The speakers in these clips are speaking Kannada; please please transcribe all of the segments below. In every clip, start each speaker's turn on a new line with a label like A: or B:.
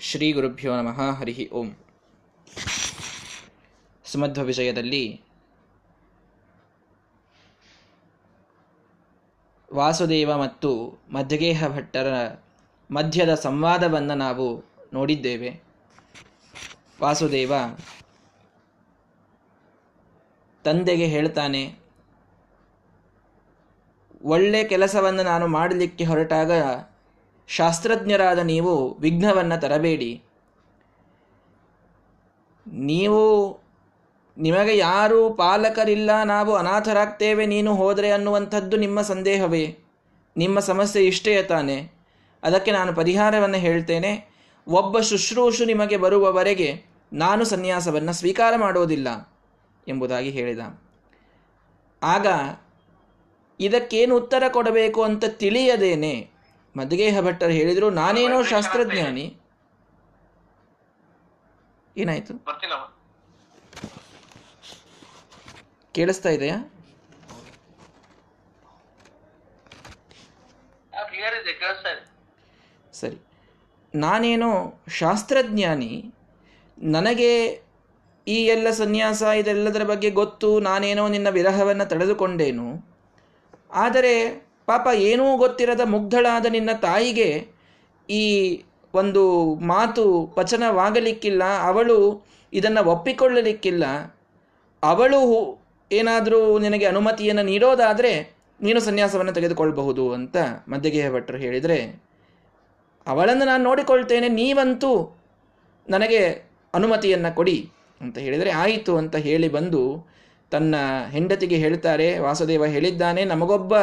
A: ಶ್ರೀ ಗುರುಭ್ಯೋ ನಮಃ, ಹರಿಹಿ ಓಂ. ಸುಮಧ್ವ ವಿಷಯದಲ್ಲಿ ವಾಸುದೇವ ಮತ್ತು ಮಧ್ಯಗೇಹ ಭಟ್ಟರ ಮಧ್ಯದ ಸಂವಾದವನ್ನು ನಾವು ನೋಡಿದ್ದೇವೆ. ವಾಸುದೇವ ತಂದೆಗೆ ಹೇಳ್ತಾನೆ, ಒಳ್ಳೆ ಕೆಲಸವನ್ನು ನಾನು ಮಾಡಲಿಕ್ಕೆ ಹೊರಟಾಗ ಶಾಸ್ತ್ರಜ್ಞರಾದ ನೀವು ವಿಘ್ನವನ್ನು ತರಬೇಡಿ. ನೀವು ನಿಮಗೆ ಯಾರು ಪಾಲಕರಿಲ್ಲ, ನಾವು ಅನಾಥರಾಗ್ತೇವೆ, ನೀನು ಹೋದರೆ ಅನ್ನುವಂಥದ್ದು ನಿಮ್ಮ ಸಂದೇಹವೇ. ನಿಮ್ಮ ಸಮಸ್ಯೆ ಇಷ್ಟೇ ತಾನೆ. ಅದಕ್ಕೆ ನಾನು ಪರಿಹಾರವನ್ನು ಹೇಳ್ತೇನೆ. ಒಬ್ಬ ಶುಶ್ರೂಷು ನಿಮಗೆ ಬರುವವರೆಗೆ ನಾನು ಸನ್ಯಾಸವನ್ನು ಸ್ವೀಕಾರ ಮಾಡೋದಿಲ್ಲ ಎಂಬುದಾಗಿ ಹೇಳಿದ. ಆಗ ಇದಕ್ಕೇನು ಉತ್ತರ ಕೊಡಬೇಕು ಅಂತ ತಿಳಿಯದೇನೆ. ಮದ್ಗೇಹ ಭಟ್ಟರು ಹೇಳಿದ್ರು ನಾನೇನೋ ಶಾಸ್ತ್ರಜ್ಞಾನಿ. ಏನಾಯ್ತು? ಕೇಳಿಸ್ತಾ ಇದೆಯಾ? ಸರಿ. ನಾನೇನೋ ಶಾಸ್ತ್ರಜ್ಞಾನಿ ನನಗೆ ಈ ಎಲ್ಲ ಸನ್ಯಾಸ ಇದೆಲ್ಲದರ ಬಗ್ಗೆ ಗೊತ್ತು ನಾನೇನೋ ನಿನ್ನ ವಿರಹವನ್ನು ತಡೆದುಕೊಂಡೇನು. ಆದರೆ ಪಾಪ ಏನೂ ಗೊತ್ತಿರದ ಮುಗ್ಧಳಾದ ನಿನ್ನ ತಾಯಿಗೆ ಈ ಒಂದು ಮಾತು ಪಚನವಾಗಲಿಕ್ಕಿಲ್ಲ ಅವಳು ಇದನ್ನು ಒಪ್ಪಿಕೊಳ್ಳಲಿಕ್ಕಿಲ್ಲ. ಅವಳು ಏನಾದರೂ ನಿನಗೆ ಅನುಮತಿಯನ್ನು ನೀಡೋದಾದರೆ ನೀನು ಸನ್ಯಾಸವನ್ನು ತೆಗೆದುಕೊಳ್ಳಬಹುದು ಅಂತ ಮಧ್ಯಗೇಹ ಭಟ್ರು ಹೇಳಿದರೆ, ಅವಳನ್ನು ನಾನು ನೋಡಿಕೊಳ್ತೇನೆ, ನೀವಂತೂ ನನಗೆ ಅನುಮತಿಯನ್ನು ಕೊಡಿ ಅಂತ ಹೇಳಿದರೆ, ಆಯಿತು ಅಂತ ಹೇಳಿ ಬಂದು ತನ್ನ ಹೆಂಡತಿಗೆ ಹೇಳ್ತಾರೆ, ವಾಸುದೇವ ಹೇಳಿದ್ದಾನೆ, ನಮಗೊಬ್ಬ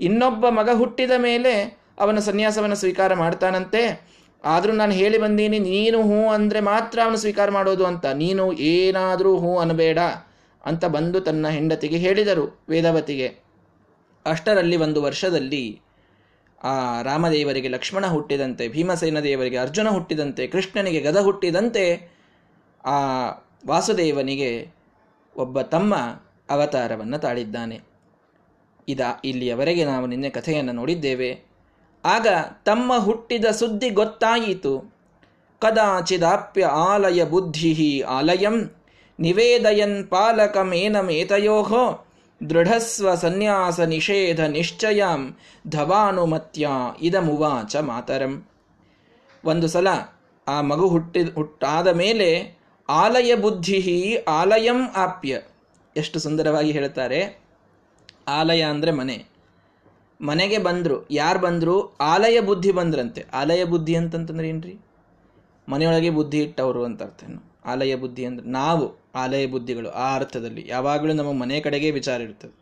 A: ಇನ್ನೊಬ್ಬ ಮಗ ಹುಟ್ಟಿದ ಮೇಲೆ ಅವನ ಸನ್ಯಾಸವನ್ನು ಸ್ವೀಕಾರ ಮಾಡ್ತಾನಂತೆ. ಆದರೂ ನಾನು ಹೇಳಿ ಬಂದೀನಿ, ನೀನು ಹೂ ಅಂದರೆ ಮಾತ್ರ ಅವನು ಸ್ವೀಕಾರ ಮಾಡೋದು ಅಂತ. ನೀನು ಏನಾದರೂ ಹೂ ಅನ್ನಬೇಡ ಅಂತ ಬಂದು ತನ್ನ ಹೆಂಡತಿಗೆ ಹೇಳಿದರು ವೇದವತಿಗೆ. ಅಷ್ಟರಲ್ಲಿ ಒಂದು ವರ್ಷದಲ್ಲಿ ಆ ರಾಮದೇವರಿಗೆ ಲಕ್ಷ್ಮಣ ಹುಟ್ಟಿದಂತೆ, ಭೀಮಸೇನ ದೇವರಿಗೆ ಅರ್ಜುನ ಹುಟ್ಟಿದಂತೆ, ಕೃಷ್ಣನಿಗೆ ಗದ ಹುಟ್ಟಿದಂತೆ ಆ ವಾಸುದೇವನಿಗೆ ಒಬ್ಬ ತಮ್ಮ ಅವತಾರವನ್ನು ತಾಳಿದ್ದಾನೆ. ಇದ ಇಲ್ಲಿಯವರೆಗೆ ನಾವು ನಿನ್ನೆ ಕಥೆಯನ್ನು ನೋಡಿದ್ದೇವೆ. ಆಗ ತಮ್ಮ ಹುಟ್ಟಿದ ಸುದ್ದಿ ಗೊತ್ತಾಯಿತು. ಕದಾಚಿದಾಪ್ಯ ಆಲಯ ಬುದ್ಧಿ ಆಲಯಂ ನಿವೇದಯನ್ ಪಾಲಕಮೇನಮೇತಯೋ ದೃಢಸ್ವ ಸನ್ಯಾಸ ನಿಷೇಧ ನಿಶ್ಚಯಂ ಧವಾನುಮತ್ಯ ಇದಮುವಾಚ ಮಾತರಂ. ಒಂದು ಸಲ ಆ ಮಗು ಹುಟ್ಟಿದ ಹುಟ್ಟಾದ ಮೇಲೆ ಆಲಯ ಬುದ್ಧಿ ಆಲಯಂ ಆಪ್ಯ. ಎಷ್ಟು ಸುಂದರವಾಗಿ ಹೇಳ್ತಾರೆ ಆಲಯ ಅಂದರೆ ಮನೆ. ಮನೆಗೆ ಬಂದರು, ಯಾರು ಬಂದರು? ಆಲಯ ಬುದ್ಧಿ ಬಂದ್ರಂತೆ. ಆಲಯ ಬುದ್ಧಿ ಅಂತಂತಂದ್ರೆ ಏನ್ರಿ? ಮನೆಯೊಳಗೆ ಬುದ್ಧಿ ಇಟ್ಟವರು ಅಂತ ಅರ್ಥ ಆಲಯ ಬುದ್ಧಿ ಅಂದ್ರೆ ನಾವು, ಆಲಯ ಬುದ್ಧಿಗಳು ಆ ಅರ್ಥದಲ್ಲಿ. ಯಾವಾಗಲೂ ನಮ್ಮ ಮನೆ ಕಡೆಗೆ ವಿಚಾರ ಇರ್ತದೆ.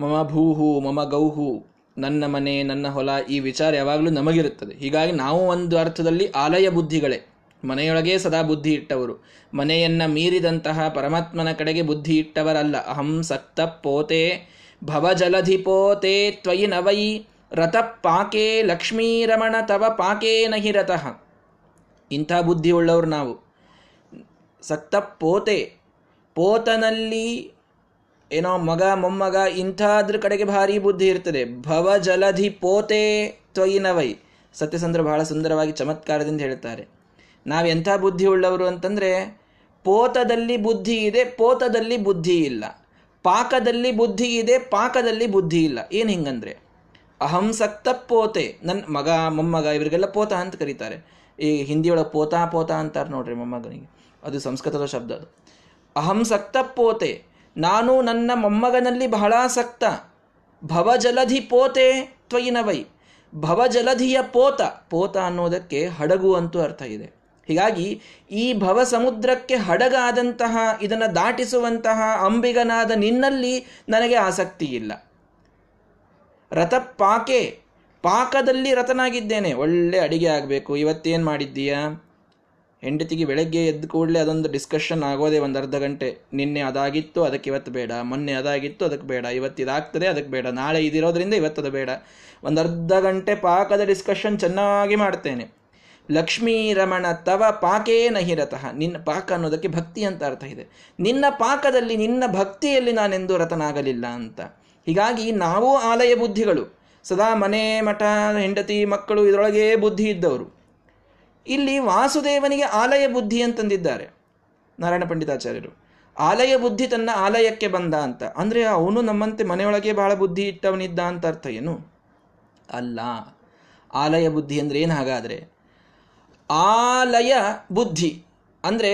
A: ಮಮ ಭೂಹು, ಮಮ ಗೌಹು, ನನ್ನ ಮನೆ, ನನ್ನ ಹೊಲ ಈ ವಿಚಾರ ಯಾವಾಗಲೂ ನಮಗಿರುತ್ತದೆ. ಹೀಗಾಗಿ ನಾವು ಒಂದು ಅರ್ಥದಲ್ಲಿ ಆಲಯ ಬುದ್ಧಿಗಳೇ. ಮನೆಯೊಳಗೆ ಸದಾ ಬುದ್ಧಿ ಇಟ್ಟವರು. ಮನೆಯನ್ನ ಮೀರಿದಂತಹ ಪರಮಾತ್ಮನ ಕಡೆಗೆ ಬುದ್ಧಿ ಇಟ್ಟವರಲ್ಲ. ಅಹಂ ಸಕ್ತ ಪೋತೆ ಭವಜಲಧಿಪೋತೆ ತ್ವಯಿ ನವೈ ರಥ ಪಾಕೆ ಲಕ್ಷ್ಮೀರಮಣ ತವ ಪಾಕೆ ನಹಿ ರಥಃ. ಇಂಥ ಬುದ್ಧಿ ಉಳ್ಳವರು ನಾವು. ಸಕ್ತ ಪೋತೆ. ಪೋತನಲ್ಲಿ ಏನೋ ಮಗ, ಮೊಮ್ಮಗ, ಇಂಥದ್ರ ಕಡೆಗೆ ಭಾರಿ ಬುದ್ಧಿ ಇರ್ತದೆ. ಭವ ಜಲಧಿ ಪೋತೆ ತ್ವಯಿನವೈ ಸತ್ಯಸಂದ್ರ ಬಹಳ ಸುಂದರವಾಗಿ ಚಮತ್ಕಾರದಿಂದ ಹೇಳ್ತಾರೆ. ನಾವು ಎಂಥ ಬುದ್ಧಿ ಉಳ್ಳವರು ಅಂತಂದರೆ, ಪೋತದಲ್ಲಿ ಬುದ್ಧಿ ಇದೆ, ಪೋತದಲ್ಲಿ ಬುದ್ಧಿ ಇಲ್ಲ. ಪಾಕದಲ್ಲಿ ಬುದ್ಧಿ ಇದೆ, ಪಾಕದಲ್ಲಿ ಬುದ್ಧಿ ಇಲ್ಲ. ಏನು ಹಿಂಗಂದ್ರೆ, ಅಹಂ ಸಕ್ತ ಪೋತೆ ನನ್ನ ಮಗ, ಮೊಮ್ಮಗ, ಇವರಿಗೆಲ್ಲ ಪೋತ ಅಂತ ಕರೀತಾರೆ. ಈ ಹಿಂದಿಯೊಳಗೆ ಪೋತ ಪೋತ ಅಂತಾರೆ ನೋಡ್ರಿ ಮೊಮ್ಮಗನಿಗೆ. ಅದು ಸಂಸ್ಕೃತದ ಶಬ್ದ ಅದು. ಅಹಂ ಸಕ್ತ ಪೋತೆ, ನಾನು ನನ್ನ ಮೊಮ್ಮಗನಲ್ಲಿ ಬಹಳ ಸಕ್ತ. ಭವಜಲಧಿ ಪೋತೆ ತ್ವಯಿನವೈ. ಭವಜಲಧಿಯ ಪೋತ ಪೋತ ಅನ್ನೋದಕ್ಕೆ ಹಡಗು ಅಂತೂ ಅರ್ಥ ಇದೆ. ಹೀಗಾಗಿ ಈ ಭವ ಸಮುದ್ರಕ್ಕೆ ಹಡಗಾದಂತಹ, ಇದನ್ನು ದಾಟಿಸುವಂತಹ ಅಂಬಿಗನಾದ ನಿನ್ನಲ್ಲಿ ನನಗೆ ಆಸಕ್ತಿ ಇಲ್ಲ ರಥ ಪಾಕೆ ಪಾಕದಲ್ಲಿ ರಥನಾಗಿದ್ದೇನೆ. ಒಳ್ಳೆ ಅಡಿಗೆ ಆಗಬೇಕು. ಇವತ್ತೇನು ಮಾಡಿದ್ದೀಯಾ? ಹೆಂಡತಿಗೆ ಬೆಳಗ್ಗೆ ಎದ್ದು ಕೂಡಲೇ ಅದೊಂದು ಡಿಸ್ಕಷನ್ ಆಗೋದೇ ಒಂದು ಅರ್ಧ ಗಂಟೆ. ನಿನ್ನೆ ಅದಾಗಿತ್ತು, ಅದಕ್ಕೆ ಇವತ್ತು ಬೇಡ. ಮೊನ್ನೆ ಅದಾಗಿತ್ತು, ಅದಕ್ಕೆ ಬೇಡ. ಇವತ್ತು ಇದಾಗ್ತದೆ, ಅದಕ್ಕೆ ಬೇಡ. ನಾಳೆ ಇದಿರೋದ್ರಿಂದ ಇವತ್ತದು ಬೇಡ. ಒಂದು ಅರ್ಧ ಗಂಟೆ ಪಾಕದ ಡಿಸ್ಕಷನ್ ಚೆನ್ನಾಗಿ ಮಾಡ್ತೇನೆ. ಲಕ್ಷ್ಮೀ ರಮಣ, ತವ ಪಾಕೇ ನಹಿರತಃ ನಿನ್ನ ಪಾಕ ಅನ್ನೋದಕ್ಕೆ ಭಕ್ತಿ ಅಂತ ಅರ್ಥ ಇದೆ. ನಿನ್ನ ಪಾಕದಲ್ಲಿ, ನಿನ್ನ ಭಕ್ತಿಯಲ್ಲಿ ನಾನೆಂದು ರತನಾಗಲಿಲ್ಲ ಅಂತ. ಹೀಗಾಗಿ ನಾವು ಆಲಯ ಬುದ್ಧಿಗಳು. ಸದಾ ಮನೆ, ಮಠ, ಹೆಂಡತಿ, ಮಕ್ಕಳು, ಇದರೊಳಗೇ ಬುದ್ಧಿ ಇದ್ದವರು. ಇಲ್ಲಿ ವಾಸುದೇವನಿಗೆ ಆಲಯ ಬುದ್ಧಿ ಅಂತಂದಿದ್ದಾರೆ. ನಾರಾಯಣ ಪಂಡಿತಾಚಾರ್ಯರು. ಆಲಯ ಬುದ್ಧಿ ತನ್ನ ಆಲಯಕ್ಕೆ ಬಂದ ಅಂತ. ಅಂದರೆ ಅವನು ನಮ್ಮಂತೆ ಮನೆಯೊಳಗೆ ಬಹಳ ಬುದ್ಧಿ ಇಟ್ಟವನಿದ್ದ ಅಂತ ಅರ್ಥ ಏನು? ಅಲ್ಲ. ಆಲಯ ಬುದ್ಧಿ ಅಂದರೆ ಏನು ಹಾಗಾದರೆ? ಆಲಯ ಬುದ್ಧಿ. ಅಂದರೆ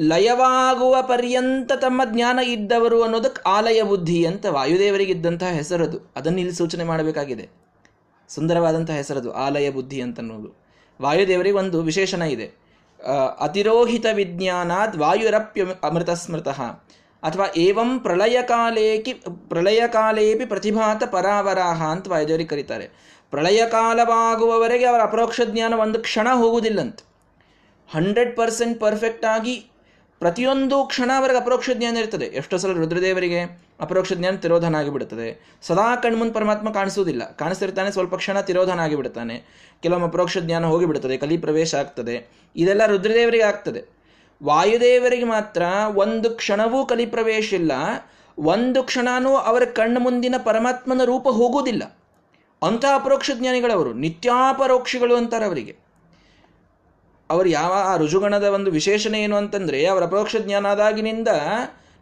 A: ಲಯವಾಗುವ ಪರ್ಯಂತ ತಮ್ಮ ಜ್ಞಾನ ಇದ್ದವರು ಅನ್ನೋದಕ್ಕೆ ಆಲಯ ಬುದ್ಧಿ ಅಂತ ವಾಯುದೇವರಿಗಿದ್ದಂತಹ ಹೆಸರದು. ಅದನ್ನು ಇಲ್ಲಿ ಸೂಚನೆ ಮಾಡಬೇಕಾಗಿದೆ. ಸುಂದರವಾದಂತಹ ಹೆಸರದು, ಆಲಯ ಬುದ್ಧಿ ಅಂತನ್ನೋದು ವಾಯುದೇವರಿಗೆ ಒಂದು ವಿಶೇಷಣ ಇದೆ. ಅತಿರೋಹಿತ ವಿಜ್ಞಾನಾದ್ ವಾಯುರಪ್ಯ ಅಮೃತ ಸ್ಮೃತಃ ಅಥವಾ ಏವಂ ಪ್ರಳಯಕಾಲೇಕಿ, ಪ್ರಳಯಕಾಲೇಪಿ ಪ್ರತಿಭಾತ ಪರಾವರಾಹ ಅಂತ ವಾಯುದೇವರಿಗೆ ಕರೀತಾರೆ. ಪ್ರಳಯ ಕಾಲವಾಗುವವರೆಗೆ ಅವರ ಅಪರೋಕ್ಷ ಜ್ಞಾನ ಒಂದು ಕ್ಷಣ ಹೋಗುವುದಿಲ್ಲಂತ. ಹಂಡ್ರೆಡ್ ಪರ್ಸೆಂಟ್ ಪರ್ಫೆಕ್ಟ್ ಆಗಿ ಪ್ರತಿಯೊಂದು ಕ್ಷಣ ಅವರಿಗೆ ಅಪರೋಕ್ಷ ಜ್ಞಾನ ಇರ್ತದೆ. ಎಷ್ಟೋ ಸಲ ರುದ್ರದೇವರಿಗೆ ಅಪರೋಕ್ಷ ಜ್ಞಾನ ತಿರೋಧನ ಆಗಿಬಿಡುತ್ತದೆ ಸದಾ ಕಣ್ಮುಂದು ಪರಮಾತ್ಮ ಕಾಣಿಸುವುದಿಲ್ಲ. ಕಾಣಿಸ್ತಿರ್ತಾನೆ, ಸ್ವಲ್ಪ ಕ್ಷಣ ತಿರೋಧನ ಆಗಿಬಿಡ್ತಾನೆ ಕೆಲವೊಮ್ಮೆ ಅಪರೋಕ್ಷ ಜ್ಞಾನ ಹೋಗಿಬಿಡುತ್ತದೆ, ಕಲಿ ಪ್ರವೇಶ ಆಗ್ತದೆ. ಇದೆಲ್ಲ ರುದ್ರದೇವರಿಗೆ ಆಗ್ತದೆ. ವಾಯುದೇವರಿಗೆ ಮಾತ್ರ ಒಂದು ಕ್ಷಣವೂ ಕಲಿ ಪ್ರವೇಶ ಇಲ್ಲ. ಒಂದು ಕ್ಷಣನೂ ಅವರ ಕಣ್ಣು ಮುಂದಿನ ಪರಮಾತ್ಮನ ರೂಪ ಹೋಗುವುದಿಲ್ಲ. ಅಂಥ ಅಪರೋಕ್ಷ ಜ್ಞಾನಿಗಳವರು, ನಿತ್ಯಾಪರೋಕ್ಷಿಗಳು ಅಂತಾರೆ ಅವರಿಗೆ. ಅವರು ಯಾವ ಆ ರುಜುಗಣದ ಒಂದು ವಿಶೇಷಣೆ ಏನು ಅಂತಂದರೆ, ಅವರ ಅಪರೋಕ್ಷ ಜ್ಞಾನ ಆದಾಗಿನಿಂದ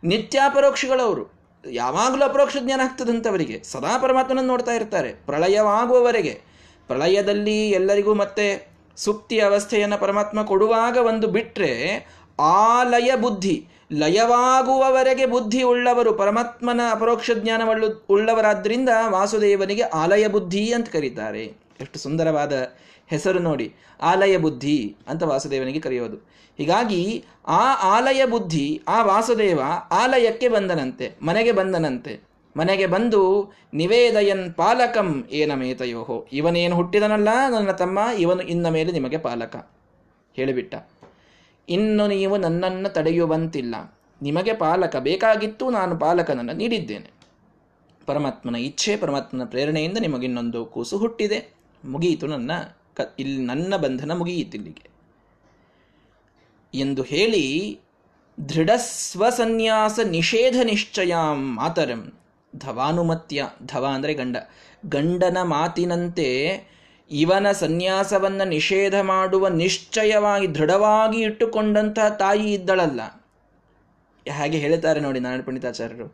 A: ನಿತ್ಯಾಪರೋಕ್ಷಿಗಳವರು, ಯಾವಾಗಲೂ ಅಪರೋಕ್ಷ ಜ್ಞಾನ ಆಗ್ತದಂತವರಿಗೆ ಸದಾ ಪರಮಾತ್ಮನನ್ನು ನೋಡ್ತಾ ಇರ್ತಾರೆ, ಪ್ರಳಯವಾಗುವವರೆಗೆ. ಪ್ರಳಯದಲ್ಲಿ ಎಲ್ಲರಿಗೂ ಮತ್ತೆ ಸುಪ್ತಿ ಅವಸ್ಥೆಯನ್ನು ಪರಮಾತ್ಮ ಕೊಡುವಾಗ ಒಂದು ಬಿಟ್ಟರೆ ಆಲಯ ಲಯ ಬುದ್ಧಿ ಲಯವಾಗುವವರೆಗೆ ಬುದ್ಧಿ ಉಳ್ಳವರು ಪರಮಾತ್ಮನ ಅಪರೋಕ್ಷ ಜ್ಞಾನವಳ್ಳು ಉಳ್ಳವರಾದ್ದರಿಂದ ವಾಸುದೇವನಿಗೆ ಆಲಯ ಬುದ್ಧಿ ಅಂತ ಕರೀತಾರೆ. ಎಷ್ಟು ಸುಂದರವಾದ ಹೆಸರು ನೋಡಿ. ಆಲಯ ಬುದ್ಧಿ ಅಂತ ವಾಸುದೇವನಿಗೆ ಕರೆಯೋದು. ಹೀಗಾಗಿ ಆ ಆಲಯ ಬುದ್ಧಿ, ಆ ವಾಸುದೇವ ಆಲಯಕ್ಕೆ ಬಂದನಂತೆ, ಮನೆಗೆ ಬಂದನಂತೆ. ಮನೆಗೆ ಬಂದು ನಿವೇದಯನ್ ಪಾಲಕಂ ಏನ ಮೇತಯೋಹೋ. ಇವನೇನು ಹುಟ್ಟಿದನಲ್ಲ ನನ್ನ ತಮ್ಮ, ಇವನು ಇನ್ನ ಮೇಲೆ ನಿಮಗೆ ಪಾಲಕ. ಹೇಳಿಬಿಟ್ಟ. ಇನ್ನು ನೀವು ನನ್ನನ್ನು ತಡೆಯುವಂತಿಲ್ಲ. ನಿಮಗೆ ಪಾಲಕ ಬೇಕಾಗಿತ್ತು, ನಾನು ಪಾಲಕನನ್ನು ನೀಡಿದ್ದೇನೆ. ಪರಮಾತ್ಮನ ಇಚ್ಛೆ, ಪರಮಾತ್ಮನ ಪ್ರೇರಣೆಯಿಂದ ನಿಮಗಿನ್ನೊಂದು ಕೂಸು ಹುಟ್ಟಿದೆ. ಮುಗಿಯಿತು ನನ್ನ ಕ ಇಲ್ಲಿ ನನ್ನ ಬಂಧನ ಮುಗಿಯಿತಿಲ್ಲಿಗೆ ಎಂದು ಹೇಳಿ ದೃಢ ಸ್ವಸನ್ಯಾಸ ನಿಷೇಧ ನಿಶ್ಚಯ ಮಾತರಂ ಧವಾನುಮತ್ಯ, ಧವ ಅಂದರೆ ಗಂಡ. ಗಂಡನ ಮಾತಿನಂತೆ ಇವನ ಸನ್ಯಾಸವನ್ನು ನಿಷೇಧ ಮಾಡುವ ನಿಶ್ಚಯವಾಗಿ ದೃಢವಾಗಿ ಇಟ್ಟುಕೊಂಡಂತಹ ತಾಯಿ ಇದ್ದಳಲ್ಲ. ಹಾಗೆ ಹೇಳ್ತಾರೆ ನೋಡಿ ನಾರಾಯಣ ಪಂಡಿತಾಚಾರ್ಯರು.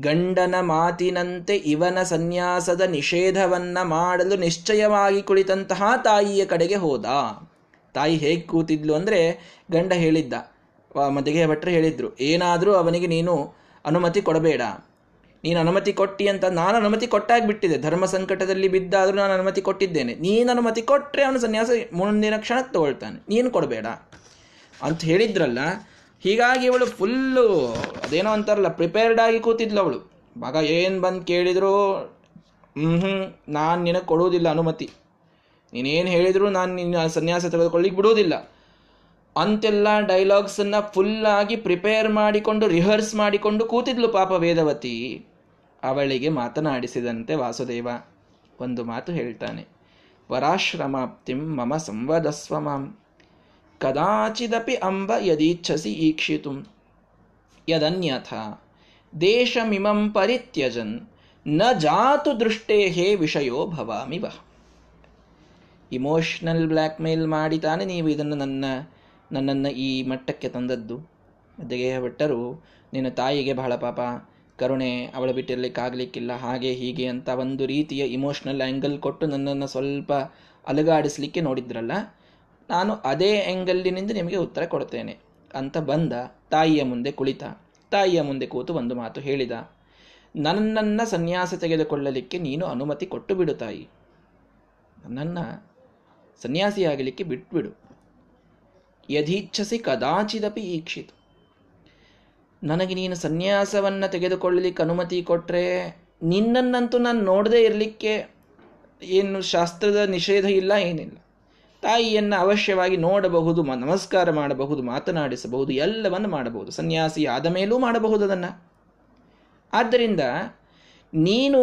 A: ಗಂಡನ ಮಾತಿನಂತೆ ಇವನ ಸನ್ಯಾಸದ ನಿಷೇಧವನ್ನ ಮಾಡಲು ನಿಶ್ಚಯವಾಗಿ ಕುಳಿತಂತಹ ತಾಯಿಯ ಕಡೆಗೆ ಹೋದ. ತಾಯಿ ಹೇಗೆ ಕೂತಿದ್ಲು ಅಂದರೆ ಗಂಡ ಹೇಳಿದ್ದ. ಮದಿಗೆ ಭಟ್ರು ಹೇಳಿದ್ರು, ಏನಾದರೂ ಅವನಿಗೆ ನೀನು ಅನುಮತಿ ಕೊಡಬೇಡ. ನೀನು ಅನುಮತಿ ಕೊಟ್ಟಿ ಅಂತ ನಾನು ಅನುಮತಿ ಕೊಟ್ಟಾಗಿ ಬಿಟ್ಟಿದೆ ಧರ್ಮ ಸಂಕಟದಲ್ಲಿ ಬಿದ್ದಾದರೂ ನಾನು ಅನುಮತಿ ಕೊಟ್ಟಿದ್ದೇನೆ. ನೀನು ಅನುಮತಿ ಕೊಟ್ಟರೆ ಅವನು ಸನ್ಯಾಸ ಮುಂದಿನ ಕ್ಷಣಕ್ಕೆ ತಗೊಳ್ತಾನೆ. ನೀನು ಕೊಡಬೇಡ. ಅಂತ ಹೇಳಿದ್ರಲ್ಲ, ಹೀಗಾಗಿ ಇವಳು ಫುಲ್ಲು ಅದೇನೋ ಅಂತಾರಲ್ಲ ಪ್ರಿಪೇರ್ಡ್ ಆಗಿ ಕೂತಿದ್ಲು ಅವಳು. ಮಗ ಏನು ಬಂದು ಕೇಳಿದ್ರು ಹ್ಞೂ ನಾನು ನಿನಗೆ ಕೊಡುವುದಿಲ್ಲ ಅನುಮತಿ. ನೀನೇನು ಹೇಳಿದ್ರು ನಾನು ನಿನ್ನ ಸನ್ಯಾಸ ತೆಗೆದುಕೊಳ್ಳಿಕ್ಕೆ ಬಿಡುವುದಿಲ್ಲ. ಅಂತೆಲ್ಲ ಡೈಲಾಗ್ಸನ್ನು ಫುಲ್ಲಾಗಿ ಪ್ರಿಪೇರ್ ಮಾಡಿಕೊಂಡು ರಿಹರ್ಸ್ ಮಾಡಿಕೊಂಡು ಕೂತಿದ್ಲು ಪಾಪ ವೇದವತಿ. ಅವಳಿಗೆ ಮಾತನಾಡಿಸಿದಂತೆ ವಾಸುದೇವ ಒಂದು ಮಾತು ಹೇಳ್ತಾನೆ. ವರಾಶ್ರಮಾಪ್ತಿಂ ಮಮ ಸಂವದಸ್ವ ಮಾಂ ಕದಾಚಿದಪಿ ಅಂಬ ಯದೀಚ್ಛಸಿ ಈಕ್ಷಿತು. ಯದನ್ಯಥ, ದೇಶಮಿಮಂ ಪರಿತ್ಯಜನ್, ನ ಜಾತು ದೃಷ್ಟೇ ಹೇ ವಿಷಯೋ ಭವಾಮಿ ವಹ ಇಮೋಷನಲ್ ಬ್ಲ್ಯಾಕ್ ಮೇಲ್ ನೀವು ಇದನ್ನು ನನ್ನ, ನನ್ನನ್ನು ಈ ಮಟ್ಟಕ್ಕೆ ತಂದದ್ದು. ದೇಹ ಬಿಟ್ಟರು ನಿನ್ನ ತಾಯಿಗೆ ಬಹಳ ಪಾಪ. ಕರುಣೆ ಅವಳ ಬಿಟ್ಟಿರಲಿಕ್ಕಾಗಲಿಕ್ಕಿಲ್ಲ. ಹಾಗೆ ಹೀಗೆ ಅಂತ ಒಂದು ರೀತಿಯ ಇಮೋಷ್ನಲ್ ಆ್ಯಂಗಲ್ ಕೊಟ್ಟು ನನ್ನನ್ನು ಸ್ವಲ್ಪ ಅಲುಗಾಡಿಸ್ಲಿಕ್ಕೆ ನೋಡಿದ್ರಲ್ಲ, ನಾನು ಅದೇ ಆ್ಯಂಗಲ್ಲಿನಿಂದ ನಿಮಗೆ ಉತ್ತರ ಕೊಡ್ತೇನೆ ಅಂತ ಬಂದ ತಾಯಿಯ ಮುಂದೆ ಕುಳಿತ. ತಾಯಿಯ ಮುಂದೆ ಕೂತು ಒಂದು ಮಾತು ಹೇಳಿದ, ನನ್ನನ್ನು ಸನ್ಯಾಸ ತೆಗೆದುಕೊಳ್ಳಲಿಕ್ಕೆ ನೀನು ಅನುಮತಿ ಕೊಟ್ಟು ಬಿಡು ತಾಯಿ. ನನ್ನನ್ನು ಸನ್ಯಾಸಿಯಾಗಲಿಕ್ಕೆ ಬಿಟ್ಬಿಡು. ಯಧೀಚ್ಛಸಿ ಕದಾಚಿದಪಿ ಈಕ್ಷಿತು. ನನಗೆ ನೀನು ಸನ್ಯಾಸವನ್ನು ತೆಗೆದುಕೊಳ್ಳಲಿಕ್ಕೆ ಅನುಮತಿ ಕೊಟ್ಟರೆ ನಿನ್ನನ್ನಂತೂ ನಾನು ನೋಡದೇ ಇರಲಿಕ್ಕೆ ಏನು ಶಾಸ್ತ್ರದ ನಿಷೇಧ ಇಲ್ಲ, ಏನಿಲ್ಲ. ತಾಯಿಯನ್ನು ಅವಶ್ಯವಾಗಿ ನೋಡಬಹುದು ನಮಸ್ಕಾರ ಮಾಡಬಹುದು, ಮಾತನಾಡಿಸಬಹುದು, ಎಲ್ಲವನ್ನು ಮಾಡಬಹುದು. ಸನ್ಯಾಸಿ ಆದ ಮೇಲೂ ಮಾಡಬಹುದು ಅದನ್ನು. ಆದ್ದರಿಂದ ನೀನು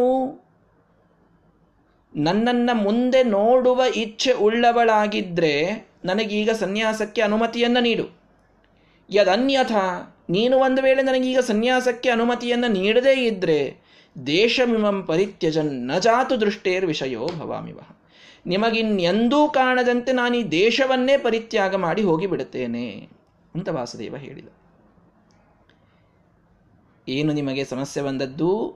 A: ನನ್ನನ್ನು ಮುಂದೆ ನೋಡುವ ಇಚ್ಛೆ ಉಳ್ಳವಳಾಗಿದ್ದರೆ ನನಗೀಗ ಸನ್ಯಾಸಕ್ಕೆ ಅನುಮತಿಯನ್ನು ನೀಡು. ಯದನ್ಯಥ ನೀನು ಒಂದು ವೇಳೆ ನನಗೀಗ ಸನ್ಯಾಸಕ್ಕೆ ಅನುಮತಿಯನ್ನು ನೀಡದೇ ಇದ್ದರೆ ದೇಶಮಿಮಂ ಪರಿತ್ಯಜನ್ನ ಜಾತು ದೃಷ್ಟೇರ್ ವಿಷಯೋ ಭವಾಮಿವ. ನಿಮಗಿನ್ನೆಂದೂ ಕಾಣದಂತೆ ನಾನು ಈ ದೇಶವನ್ನೇ ಪರಿತ್ಯಾಗ ಮಾಡಿ ಹೋಗಿಬಿಡುತ್ತೇನೆ ಅಂತ ವಾಸುದೇವ ಹೇಳಿದ. ಏನು ನಿಮಗೆ ಸಮಸ್ಯೆ ಬಂದದ್ದು?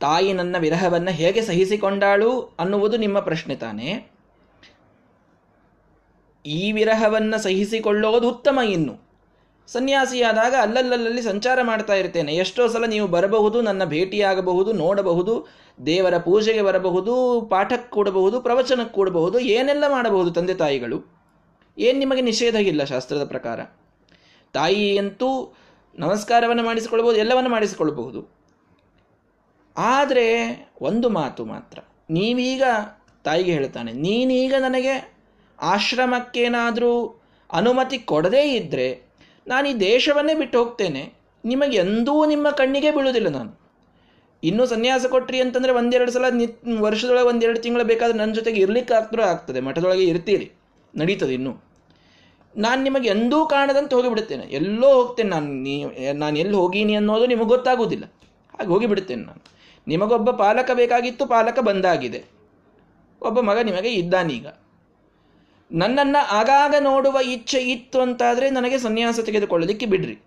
A: ತಾಯಿ ನನ್ನ ವಿರಹವನ್ನು ಹೇಗೆ ಸಹಿಸಿಕೊಂಡಾಳು ಅನ್ನುವುದು ನಿಮ್ಮ ಪ್ರಶ್ನೆ ತಾನೇ. ಈ ವಿರಹವನ್ನು ಸಹಿಸಿಕೊಳ್ಳೋದು ಉತ್ತಮ ಇನ್ನು. ಸನ್ಯಾಸಿಯಾದಾಗ ಅಲ್ಲಲ್ಲಲ್ಲಿ ಸಂಚಾರ ಮಾಡ್ತಾ ಇರ್ತೇನೆ. ಎಷ್ಟೋ ಸಲ ನೀವು ಬರಬಹುದು, ನನ್ನ ಭೇಟಿಯಾಗಬಹುದು, ನೋಡಬಹುದು, ದೇವರ ಪೂಜೆಗೆ ಬರಬಹುದು ಪಾಠಕ್ಕೆ ಕೂಡಬಹುದು ಪ್ರವಚನಕ್ಕೆ ಕೂಡಬಹುದು, ಏನೆಲ್ಲ ಮಾಡಬಹುದು ತಂದೆ ತಾಯಿಗಳು? ಏನು ನಿಮಗೆ ನಿಷೇಧ ಇಲ್ಲ ಶಾಸ್ತ್ರದ ಪ್ರಕಾರ? ತಾಯಿಯಂತೂ ನಮಸ್ಕಾರವನ್ನು ಮಾಡಿಸಿಕೊಳ್ಬಹುದು ಎಲ್ಲವನ್ನು ಮಾಡಿಸಿಕೊಳ್ಳಬಹುದು. ಆದರೆ ಒಂದು ಮಾತು ಮಾತ್ರ. ನೀವೀಗ ತಾಯಿಗೆ ಹೇಳ್ತಾನೆ, ನೀನೀಗ ನನಗೆ ಆಶ್ರಮಕ್ಕೇನಾದರೂ ಅನುಮತಿ ಕೊಡದೇ ಇದ್ದರೆ ನಾನು ಈ ದೇಶವನ್ನೇ ಬಿಟ್ಟು ಹೋಗ್ತೇನೆ. ನಿಮಗೆ ಎಂದೂ ನಿಮ್ಮ ಕಣ್ಣಿಗೆ ಬೀಳುವುದಿಲ್ಲ ನಾನು. ಇನ್ನೂ ಸನ್ಯಾಸ ಕೊಟ್ರಿ ಅಂತಂದರೆ ಒಂದೆರಡು ಸಲ ನಿ ವರ್ಷದೊಳಗೆ ಒಂದೆರಡು ತಿಂಗಳು ಬೇಕಾದ್ರೆ ನನ್ನ ಜೊತೆಗೆ ಇರಲಿಕ್ಕೆ ಆಗ್ತರೂ ಆಗ್ತದೆ. ಮಠದೊಳಗೆ ಇರ್ತೀರಿ. ನಡೀತದೆ ಇನ್ನೂ. ನಾನು ನಿಮಗೆ ಎಂದೂ ಕಾಣದಂತೆ ಹೋಗಿಬಿಡುತ್ತೇನೆ. ಎಲ್ಲೋ ಹೋಗ್ತೇನೆ ನಾನು. ನೀ, ನಾನು ಎಲ್ಲಿ ಹೋಗೀನಿ ಅನ್ನೋದು ನಿಮಗೆ ಗೊತ್ತಾಗೋದಿಲ್ಲ ಹಾಗೆ ಹೋಗಿಬಿಡುತ್ತೇನೆ ನಾನು. ನಿಮಗೊಬ್ಬ ಪಾಲಕ ಬೇಕಾಗಿತ್ತು, ಪಾಲಕ ಬಂದಾಗಿದೆ. ಒಬ್ಬ ಮಗ ನಿಮಗೆ ಇದ್ದಾನೀಗ. ನನ್ನನ್ನು ಆಗಾಗ ನೋಡುವ ಇಚ್ಛೆ ಇತ್ತು ಅಂತಾದರೆ ನನಗೆ ಸನ್ಯಾಸ ತೆಗೆದುಕೊಳ್ಳಲಿಕ್ಕೆ ಬಿಡ್ರಿ.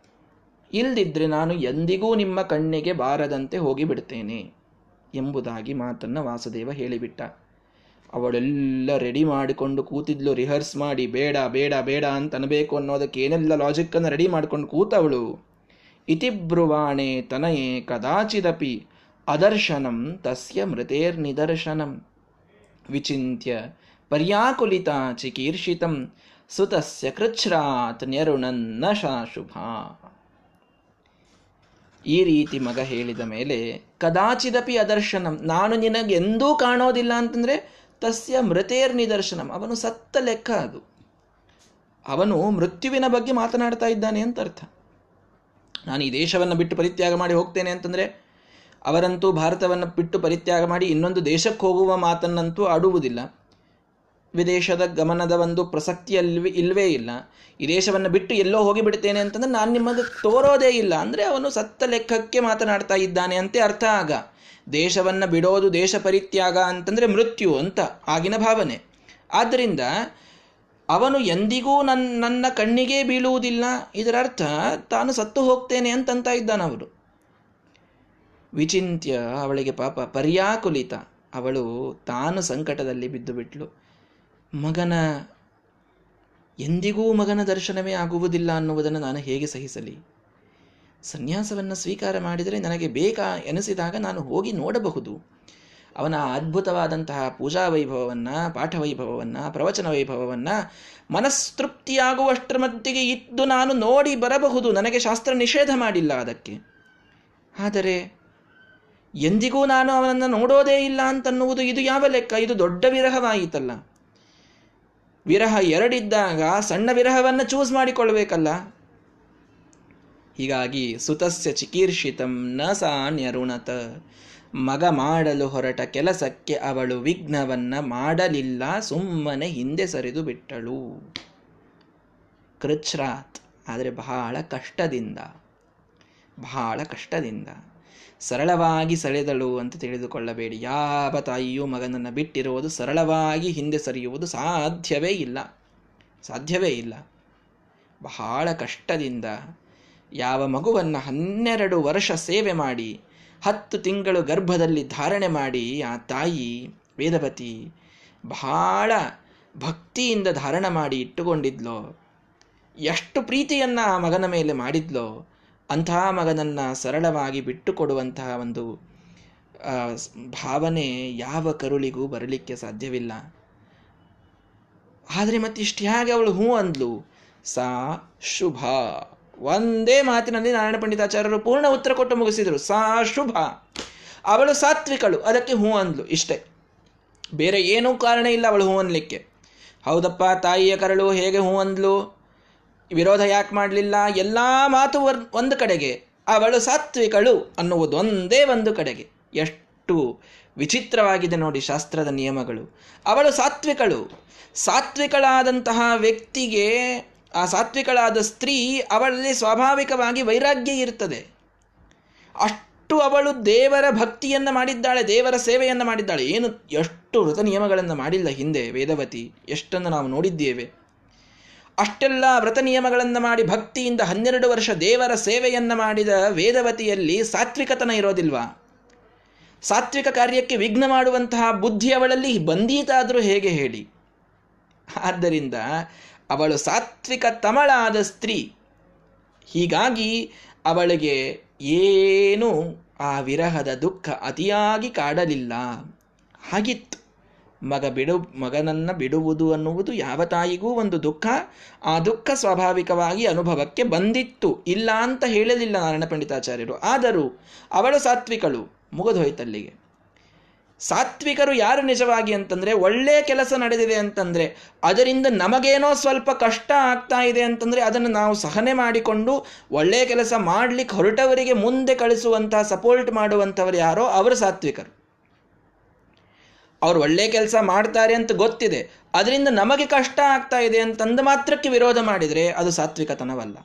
A: ಇಲ್ದಿದ್ರೆ ನಾನು ಎಂದಿಗೂ ನಿಮ್ಮ ಕಣ್ಣಿಗೆ ಬಾರದಂತೆ ಹೋಗಿಬಿಡ್ತೇನೆ ಎಂಬುದಾಗಿ ಮಾತನ್ನು ವಾಸುದೇವ ಹೇಳಿಬಿಟ್ಟ. ಅವಳೆಲ್ಲ ರೆಡಿ ಮಾಡಿಕೊಂಡು ಕೂತಿದ್ಲು, ರಿಹರ್ಸ್ ಮಾಡಿ, ಬೇಡ ಬೇಡ ಬೇಡ ಅಂತ ಅನ್ಬೇಕು ಅನ್ನೋದಕ್ಕೆ ಏನೆಲ್ಲ ಲಾಜಿಕ್ಕನ್ನು ರೆಡಿ ಮಾಡಿಕೊಂಡು ಕೂತವಳು? ಇತಿಬ್ರುವಾಣೆ ತನಯೇ ಕದಾಚಿದಪಿ ಅದರ್ಶನಂ ತಸ್ಯ ಮೃತೇರ್ ನಿದರ್ಶನಂ ವಿಚಿಂತ್ಯ ಪರ್ಯಾಕುಲಿತ ಚಿಕೀರ್ಷಿತಂ ಸುತಸ್ಯ ಕೃಚ್ಛ್ರಾತ್ ನೆರುಣನ್ನ ಶಾಶುಭ ಈ ರೀತಿ ಮಗ ಹೇಳಿದ ಮೇಲೆ ಕದಾಚಿದಪಿ ಅದರ್ಶನಂ, ನಾನು ನಿನಗೆಂದೂ ಕಾಣೋದಿಲ್ಲ ಅಂತಂದ್ರೆ ತಸ್ಯ ಮೃತೇರ್ ನಿದರ್ಶನಂ ಅವನು ಸತ್ತ ಲೆಕ್ಕ ಅದು. ಅವನು ಮೃತ್ಯುವಿನ ಬಗ್ಗೆ ಮಾತನಾಡ್ತಾ ಇದ್ದಾನೆ ಅಂತ ಅರ್ಥ. ನಾನು ಈ ದೇಶವನ್ನು ಬಿಟ್ಟು ಪರಿತ್ಯಾಗ ಮಾಡಿ ಹೋಗ್ತೇನೆ ಅಂತಂದ್ರೆ ಅವರಂತೂ ಭಾರತವನ್ನು ಬಿಟ್ಟು ಪರಿತ್ಯಾಗ ಮಾಡಿ ಇನ್ನೊಂದು ದೇಶಕ್ಕೆ ಹೋಗುವ ಮಾತನ್ನಂತೂ ಆಡುವುದಿಲ್ಲ. ವಿದೇಶದ ಗಮನದ ಒಂದು ಪ್ರಸಕ್ತಿಯಲ್ಲಿ ಇಲ್ವೇ ಇಲ್ಲ. ಈ ದೇಶವನ್ನು ಬಿಟ್ಟು ಎಲ್ಲೋ ಹೋಗಿಬಿಡ್ತೇನೆ ಅಂತಂದ್ರೆ ನಾನು ನಿಮಗೆ ತೋರೋದೇ ಇಲ್ಲ. ಅಂದರೆ ಅವನು ಸತ್ತ ಲೆಕ್ಕಕ್ಕೆ ಮಾತನಾಡ್ತಾ ಇದ್ದಾನೆ ಅಂತ ಅರ್ಥ ಆಗ. ದೇಶವನ್ನು ಬಿಡೋದು ದೇಶ ಪರಿತ್ಯಾಗ ಅಂತಂದರೆ ಮೃತ್ಯು ಅಂತ, ಆಗಿನ ಭಾವನೆ. ಆದ್ದರಿಂದ ಅವನು ಎಂದಿಗೂ ನನ್ನ ನನ್ನ ಕಣ್ಣಿಗೆ ಬೀಳುವುದಿಲ್ಲ. ಇದರ ಅರ್ಥ ತಾನು ಸತ್ತು ಹೋಗ್ತೇನೆ ಅಂತಂತ ಇದ್ದಾನ ಅವರು ವಿಚಿಂತ್ಯ ಅವಳಿಗೆ ಪಾಪ ಪರ್ಯಾಕುಲಿತ. ಅವಳು ತಾನು ಸಂಕಟದಲ್ಲಿ ಬಿದ್ದು ಬಿಟ್ಲು. ಮಗನ ಎಂದಿಗೂ ಮಗನ ದರ್ಶನವೇ ಆಗುವುದಿಲ್ಲ ಅನ್ನುವುದನ್ನು ನಾನು ಹೇಗೆ ಸಹಿಸಲಿ? ಸನ್ಯಾಸವನ್ನು ಸ್ವೀಕಾರ ಮಾಡಿದರೆ ನನಗೆ ಬೇಕಾ ಎನಿಸಿದಾಗ ನಾನು ಹೋಗಿ ನೋಡಬಹುದು. ಅವನ ಅದ್ಭುತವಾದಂತಹ ಪೂಜಾ ವೈಭವವನ್ನು ಪಾಠ ವೈಭವವನ್ನು ಪ್ರವಚನ ವೈಭವವನ್ನು ಮನಸ್ತೃಪ್ತಿಯಾಗುವಷ್ಟರ ಮಟ್ಟಿಗೆ ಇದ್ದು ನಾನು ನೋಡಿ ಬರಬಹುದು. ನನಗೆ ಶಾಸ್ತ್ರ ನಿಷೇಧ ಮಾಡಿಲ್ಲ ಅದಕ್ಕೆ. ಆದರೆ ಎಂದಿಗೂ ನಾನು ಅವನನ್ನು ನೋಡೋದೇ ಇಲ್ಲ ಅಂತನ್ನುವುದು ಇದು ಯಾವ ಲೆಕ್ಕ? ಇದು ದೊಡ್ಡ ವಿರಹವಾಯಿತಲ್ಲ. ವಿರಹ ಎರಡಿದ್ದಾಗ ಸಣ್ಣ ವಿರಹವನ್ನು ಚೂಸ್ ಮಾಡಿಕೊಳ್ಬೇಕಲ್ಲ? ಹೀಗಾಗಿ ಸುತಸ್ಯ ಚಿಕೀರ್ಷಿತಂ ನ ಸಾನ್ಯರುಣತ ಮಗ ಮಾಡಲು ಹೊರಟ ಕೆಲಸಕ್ಕೆ ಅವಳು ವಿಘ್ನವನ್ನ ಮಾಡಲಿಲ್ಲ, ಸುಮ್ಮನೆ ಹಿಂದೆ ಸರಿದು ಬಿಟ್ಟಳು. ಕೃಚ್ರಾತ್ ಆದರೆ ಬಹಳ ಕಷ್ಟದಿಂದ ಬಹಳ ಕಷ್ಟದಿಂದ. ಸರಳವಾಗಿ ಸೆಳೆದಳು ಅಂತ ತಿಳಿದುಕೊಳ್ಳಬೇಡಿ. ಯಾವ ತಾಯಿಯೂ ಮಗನನ್ನು ಬಿಟ್ಟಿರುವುದು ಸರಳವಾಗಿ ಹಿಂದೆ ಸರಿಯುವುದು ಸಾಧ್ಯವೇ ಇಲ್ಲ. ಸಾಧ್ಯವೇ ಇಲ್ಲ. ಬಹಳ ಕಷ್ಟದಿಂದ ಯಾವ ಮಗುವನ್ನು ಹನ್ನೆರಡು ವರ್ಷ ಸೇವೆ ಮಾಡಿ, ಹತ್ತು ತಿಂಗಳು ಗರ್ಭದಲ್ಲಿ ಧಾರಣೆ ಮಾಡಿ ಆ ತಾಯಿ, ವೇದಪತಿ, ಬಹಳ ಭಕ್ತಿಯಿಂದ ಧಾರಣ ಮಾಡಿ ಇಟ್ಟುಕೊಂಡಿದ್ಲೋ, ಎಷ್ಟು ಪ್ರೀತಿಯನ್ನು ಆ ಮಗನ ಮೇಲೆ ಮಾಡಿದ್ಲೋ ಅಂತಹ ಮಗನನ್ನು ಸರಳವಾಗಿ ಬಿಟ್ಟುಕೊಡುವಂತಹ ಒಂದು ಭಾವನೆ ಯಾವ ಕರುಳಿಗೂ ಬರಲಿಕ್ಕೆ ಸಾಧ್ಯವಿಲ್ಲ. ಆದರೆ ಮತ್ತಿಷ್ಟು ಹೇಗೆ ಅವಳು ಹೂ ಅಂದ್ಲು? ಸಾ, ಶುಭ. ಒಂದೇ ಮಾತಿನಲ್ಲಿ ನಾರಾಯಣ ಪಂಡಿತಾಚಾರ್ಯರು ಪೂರ್ಣ ಉತ್ತರ ಕೊಟ್ಟು ಮುಗಿಸಿದರು. ಸಾ, ಶುಭ. ಅವಳು ಸಾತ್ವಿಕಳು, ಅದಕ್ಕೆ ಹೂ ಅಂದ್ಲು ಇಷ್ಟೇ. ಬೇರೆ ಏನೂ ಕಾರಣ ಇಲ್ಲ ಅವಳು ಹೂ ಅನ್ಲಿಕ್ಕೆ. ಹೌದಪ್ಪ, ತಾಯಿಯ ಕರಳು ಹೇಗೆ ಹೂ ಅಂದ್ಲು? ವಿರೋಧ ಯಾಕೆ ಮಾಡಲಿಲ್ಲ? ಎಲ್ಲ ಮಾತು ಒಂದು ಕಡೆಗೆ, ಅವಳು ಸಾತ್ವಿಕಳು ಅನ್ನುವುದು ಒಂದೇ ಒಂದು ಕಡೆಗೆ. ಎಷ್ಟು ವಿಚಿತ್ರವಾಗಿದೆ ನೋಡಿ ಶಾಸ್ತ್ರದ ನಿಯಮಗಳು. ಅವಳು ಸಾತ್ವಿಕಳು. ಸಾತ್ವಿಕಳಾದಂತಹ ವ್ಯಕ್ತಿಗೆ, ಆ ಸಾತ್ವಿಕಳಾದ ಸ್ತ್ರೀ ಅವಳಲ್ಲಿ ಸ್ವಾಭಾವಿಕವಾಗಿ ವೈರಾಗ್ಯ ಇರ್ತದೆ. ಅಷ್ಟು ಅವಳು ದೇವರ ಭಕ್ತಿಯನ್ನು ಮಾಡಿದ್ದಾಳೆ, ದೇವರ ಸೇವೆಯನ್ನು ಮಾಡಿದ್ದಾಳೆ. ಏನು ಎಷ್ಟು ವೃತ ನಿಯಮಗಳನ್ನು ಮಾಡಿಲ್ಲ ಹಿಂದೆ ವೇದವತಿ. ಎಷ್ಟನ್ನು ನಾವು ನೋಡಿದ್ದೇವೆ. ಅಷ್ಟೆಲ್ಲ ವ್ರತ ನಿಯಮಗಳನ್ನು ಮಾಡಿ ಭಕ್ತಿಯಿಂದ ಹನ್ನೆರಡು ವರ್ಷ ದೇವರ ಸೇವೆಯನ್ನು ಮಾಡಿದ ವೇದವತಿಯಲ್ಲಿ ಸಾತ್ವಿಕತನ ಇರೋದಿಲ್ವಾ? ಸಾತ್ವಿಕ ಕಾರ್ಯಕ್ಕೆ ವಿಘ್ನ ಮಾಡುವಂತಹ ಬುದ್ಧಿ ಅವಳಲ್ಲಿ ಬಂದೀತಾದರೂ ಹೇಗೆ ಹೇಳಿ? ಆದ್ದರಿಂದ ಅವಳು ಸಾತ್ವಿಕ ತಮಳಾದ ಸ್ತ್ರೀ. ಹೀಗಾಗಿ ಅವಳಿಗೆ ಏನು ಆ ವಿರಹದ ದುಃಖ ಅತಿಯಾಗಿ ಕಾಡಲಿಲ್ಲ. ಹಾಗಿತ್ತು. ಮಗ ಬಿಡು, ಮಗನನ್ನ ಬಿಡುವುದು ಅನ್ನುವುದು ಯಾವ ತಾಯಿಗೂ ಒಂದು ದುಃಖ, ಆ ದುಃಖ ಸ್ವಾಭಾವಿಕವಾಗಿ ಅನುಭವಕ್ಕೆ ಬಂದಿತ್ತು. ಇಲ್ಲ ಅಂತ ಹೇಳಲಿಲ್ಲ ನಾರಾಯಣ ಪಂಡಿತಾಚಾರ್ಯರು. ಆದರೂ ಅವಳು ಸಾತ್ವಿಕಳು. ಮುಗಿದೋಯ್ತಲ್ಲಿಗೆ ಸಾತ್ವಿಕರು ಯಾರು ನಿಜವಾಗಿ ಅಂತಂದ್ರೆ ಒಳ್ಳೆಯ ಕೆಲಸ ನಡೆದಿದೆ ಅಂತಂದ್ರೆ, ಅದರಿಂದ ನಮಗೇನೋ ಸ್ವಲ್ಪ ಕಷ್ಟ ಆಗ್ತಾ ಇದೆ ಅಂತಂದ್ರೆ, ಅದನ್ನು ನಾವು ಸಹನೆ ಮಾಡಿಕೊಂಡು ಒಳ್ಳೆಯ ಕೆಲಸ ಮಾಡಲಿಕ್ಕೆ ಹೊರಟವರಿಗೆ ಮುಂದೆ ಕಳಿಸುವಂತಹ, ಸಪೋರ್ಟ್ ಮಾಡುವಂಥವ್ರು ಯಾರೋ, ಅವರು ಸಾತ್ವಿಕರು. ಅವ್ರು ಒಳ್ಳೆ ಕೆಲಸ ಮಾಡ್ತಾರೆ ಅಂತ ಗೊತ್ತಿದೆ. ಅದರಿಂದ ನಮಗೆ ಕಷ್ಟ ಆಗ್ತಾ ಇದೆ ಅಂತಂದ ಮಾತ್ರಕ್ಕೆ ವಿರೋಧ ಮಾಡಿದರೆ ಅದು ಸಾತ್ವಿಕತನವಲ್ಲ.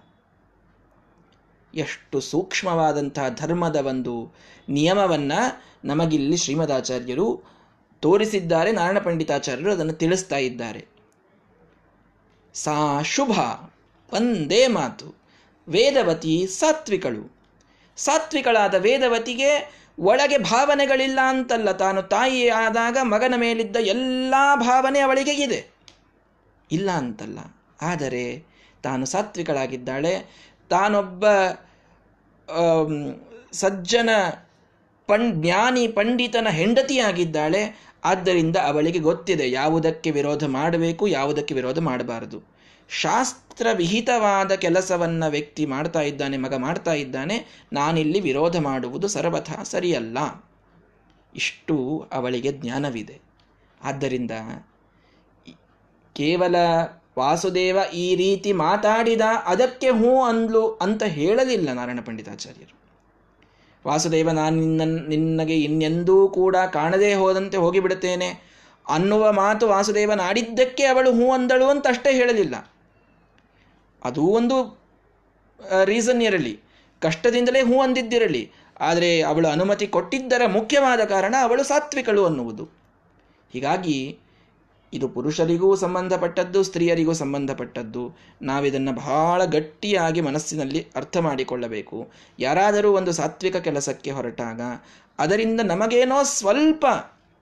A: ಎಷ್ಟು ಸೂಕ್ಷ್ಮವಾದಂತಹ ಧರ್ಮದ ಒಂದು ನಿಯಮವನ್ನ ನಮಗಿಲ್ಲಿ ಶ್ರೀಮದಾಚಾರ್ಯರು ತೋರಿಸಿದ್ದಾರೆ, ನಾರಾಯಣ ಪಂಡಿತಾಚಾರ್ಯರು ಅದನ್ನು ತಿಳಿಸ್ತಾ ಇದ್ದಾರೆ. ಸಾ ಶುಭ ಒಂದೇ ಮಾತು. ವೇದವತಿ ಸಾತ್ವಿಕಳು. ಸಾತ್ವಿಕಳಾದ ವೇದವತಿಗೆ ಒಳಗೆ ಭಾವನೆಗಳಿಲ್ಲ ಅಂತಲ್ಲ ತಾನು ತಾಯಿ ಆದಾಗ ಮಗನ ಮೇಲಿದ್ದ ಎಲ್ಲ ಭಾವನೆ ಅವಳಿಗೆ ಇದೆ. ಇಲ್ಲ ಅಂತಲ್ಲ. ಆದರೆ ತಾನು ಸಾತ್ವಿಕಳಾಗಿದ್ದಾಳೆ. ತಾನೊಬ್ಬ ಸಜ್ಜನ ಪಣ್ ಜ್ಞಾನಿ ಪಂಡಿತನ ಹೆಂಡತಿಯಾಗಿದ್ದಾಳೆ. ಆದ್ದರಿಂದ ಅವಳಿಗೆ ಗೊತ್ತಿದೆ ಯಾವುದಕ್ಕೆ ವಿರೋಧ ಮಾಡಬೇಕು, ಯಾವುದಕ್ಕೆ ವಿರೋಧ ಮಾಡಬಾರದು. ಶಾಸ್ತ್ರ ವಿಹಿತವಾದ ಕೆಲಸವನ್ನ ವ್ಯಕ್ತಿ ಮಾಡ್ತಾ ಇದ್ದಾನೆ, ಮಗ ಮಾಡ್ತಾ ಇದ್ದಾನೆ, ನಾನಿಲ್ಲಿ ವಿರೋಧ ಮಾಡುವುದು ಸರ್ವಥ ಸರಿಯಲ್ಲ. ಇಷ್ಟು ಅವಳಿಗೆ ಜ್ಞಾನವಿದೆ. ಆದ್ದರಿಂದ ಕೇವಲ ವಾಸುದೇವ ಈ ರೀತಿ ಮಾತಾಡಿದ ಅದಕ್ಕೆ ಹೂ ಅಂದ್ಲು ಅಂತ ಹೇಳಲಿಲ್ಲ ನಾರಾಯಣ ಪಂಡಿತಾಚಾರ್ಯರು. ವಾಸುದೇವ, ನಾನು ನಿನ್ನ, ನಿನ್ನಗೆ ಇನ್ನೆಂದೂ ಕೂಡ ಕಾಣದೇ ಹೋದಂತೆ ಹೋಗಿಬಿಡುತ್ತೇನೆ ಅನ್ನುವ ಮಾತು ವಾಸುದೇವನಾಡಿದ್ದಕ್ಕೆ ಅವಳು ಹೂ ಅಂದಳು ಅಂತ ಅಷ್ಟೇ ಹೇಳಲಿಲ್ಲ. ಅದೂ ಒಂದು ರೀಸನ್ ಇರಲಿ. ಕಷ್ಟದಿಂದಲೇ ಹೂ ಅಂದಿದ್ದಿರಲಿ. ಆದರೆ ಅವಳು ಅನುಮತಿ ಕೊಟ್ಟಿದ್ದರ ಮುಖ್ಯವಾದ ಕಾರಣ ಅವಳು ಸಾತ್ವಿಕಳು ಅನ್ನುವುದು. ಹೀಗಾಗಿ, ಇದು ಪುರುಷರಿಗೂ ಸಂಬಂಧಪಟ್ಟದ್ದು, ಸ್ತ್ರೀಯರಿಗೂ ಸಂಬಂಧಪಟ್ಟದ್ದು. ನಾವಿದನ್ನು ಬಹಳ ಗಟ್ಟಿಯಾಗಿ ಮನಸ್ಸಿನಲ್ಲಿ ಅರ್ಥ ಮಾಡಿಕೊಳ್ಳಬೇಕು. ಯಾರಾದರೂ ಒಂದು ಸಾತ್ವಿಕ ಕೆಲಸಕ್ಕೆ ಹೊರಟಾಗ, ಅದರಿಂದ ನಮಗೇನೋ ಸ್ವಲ್ಪ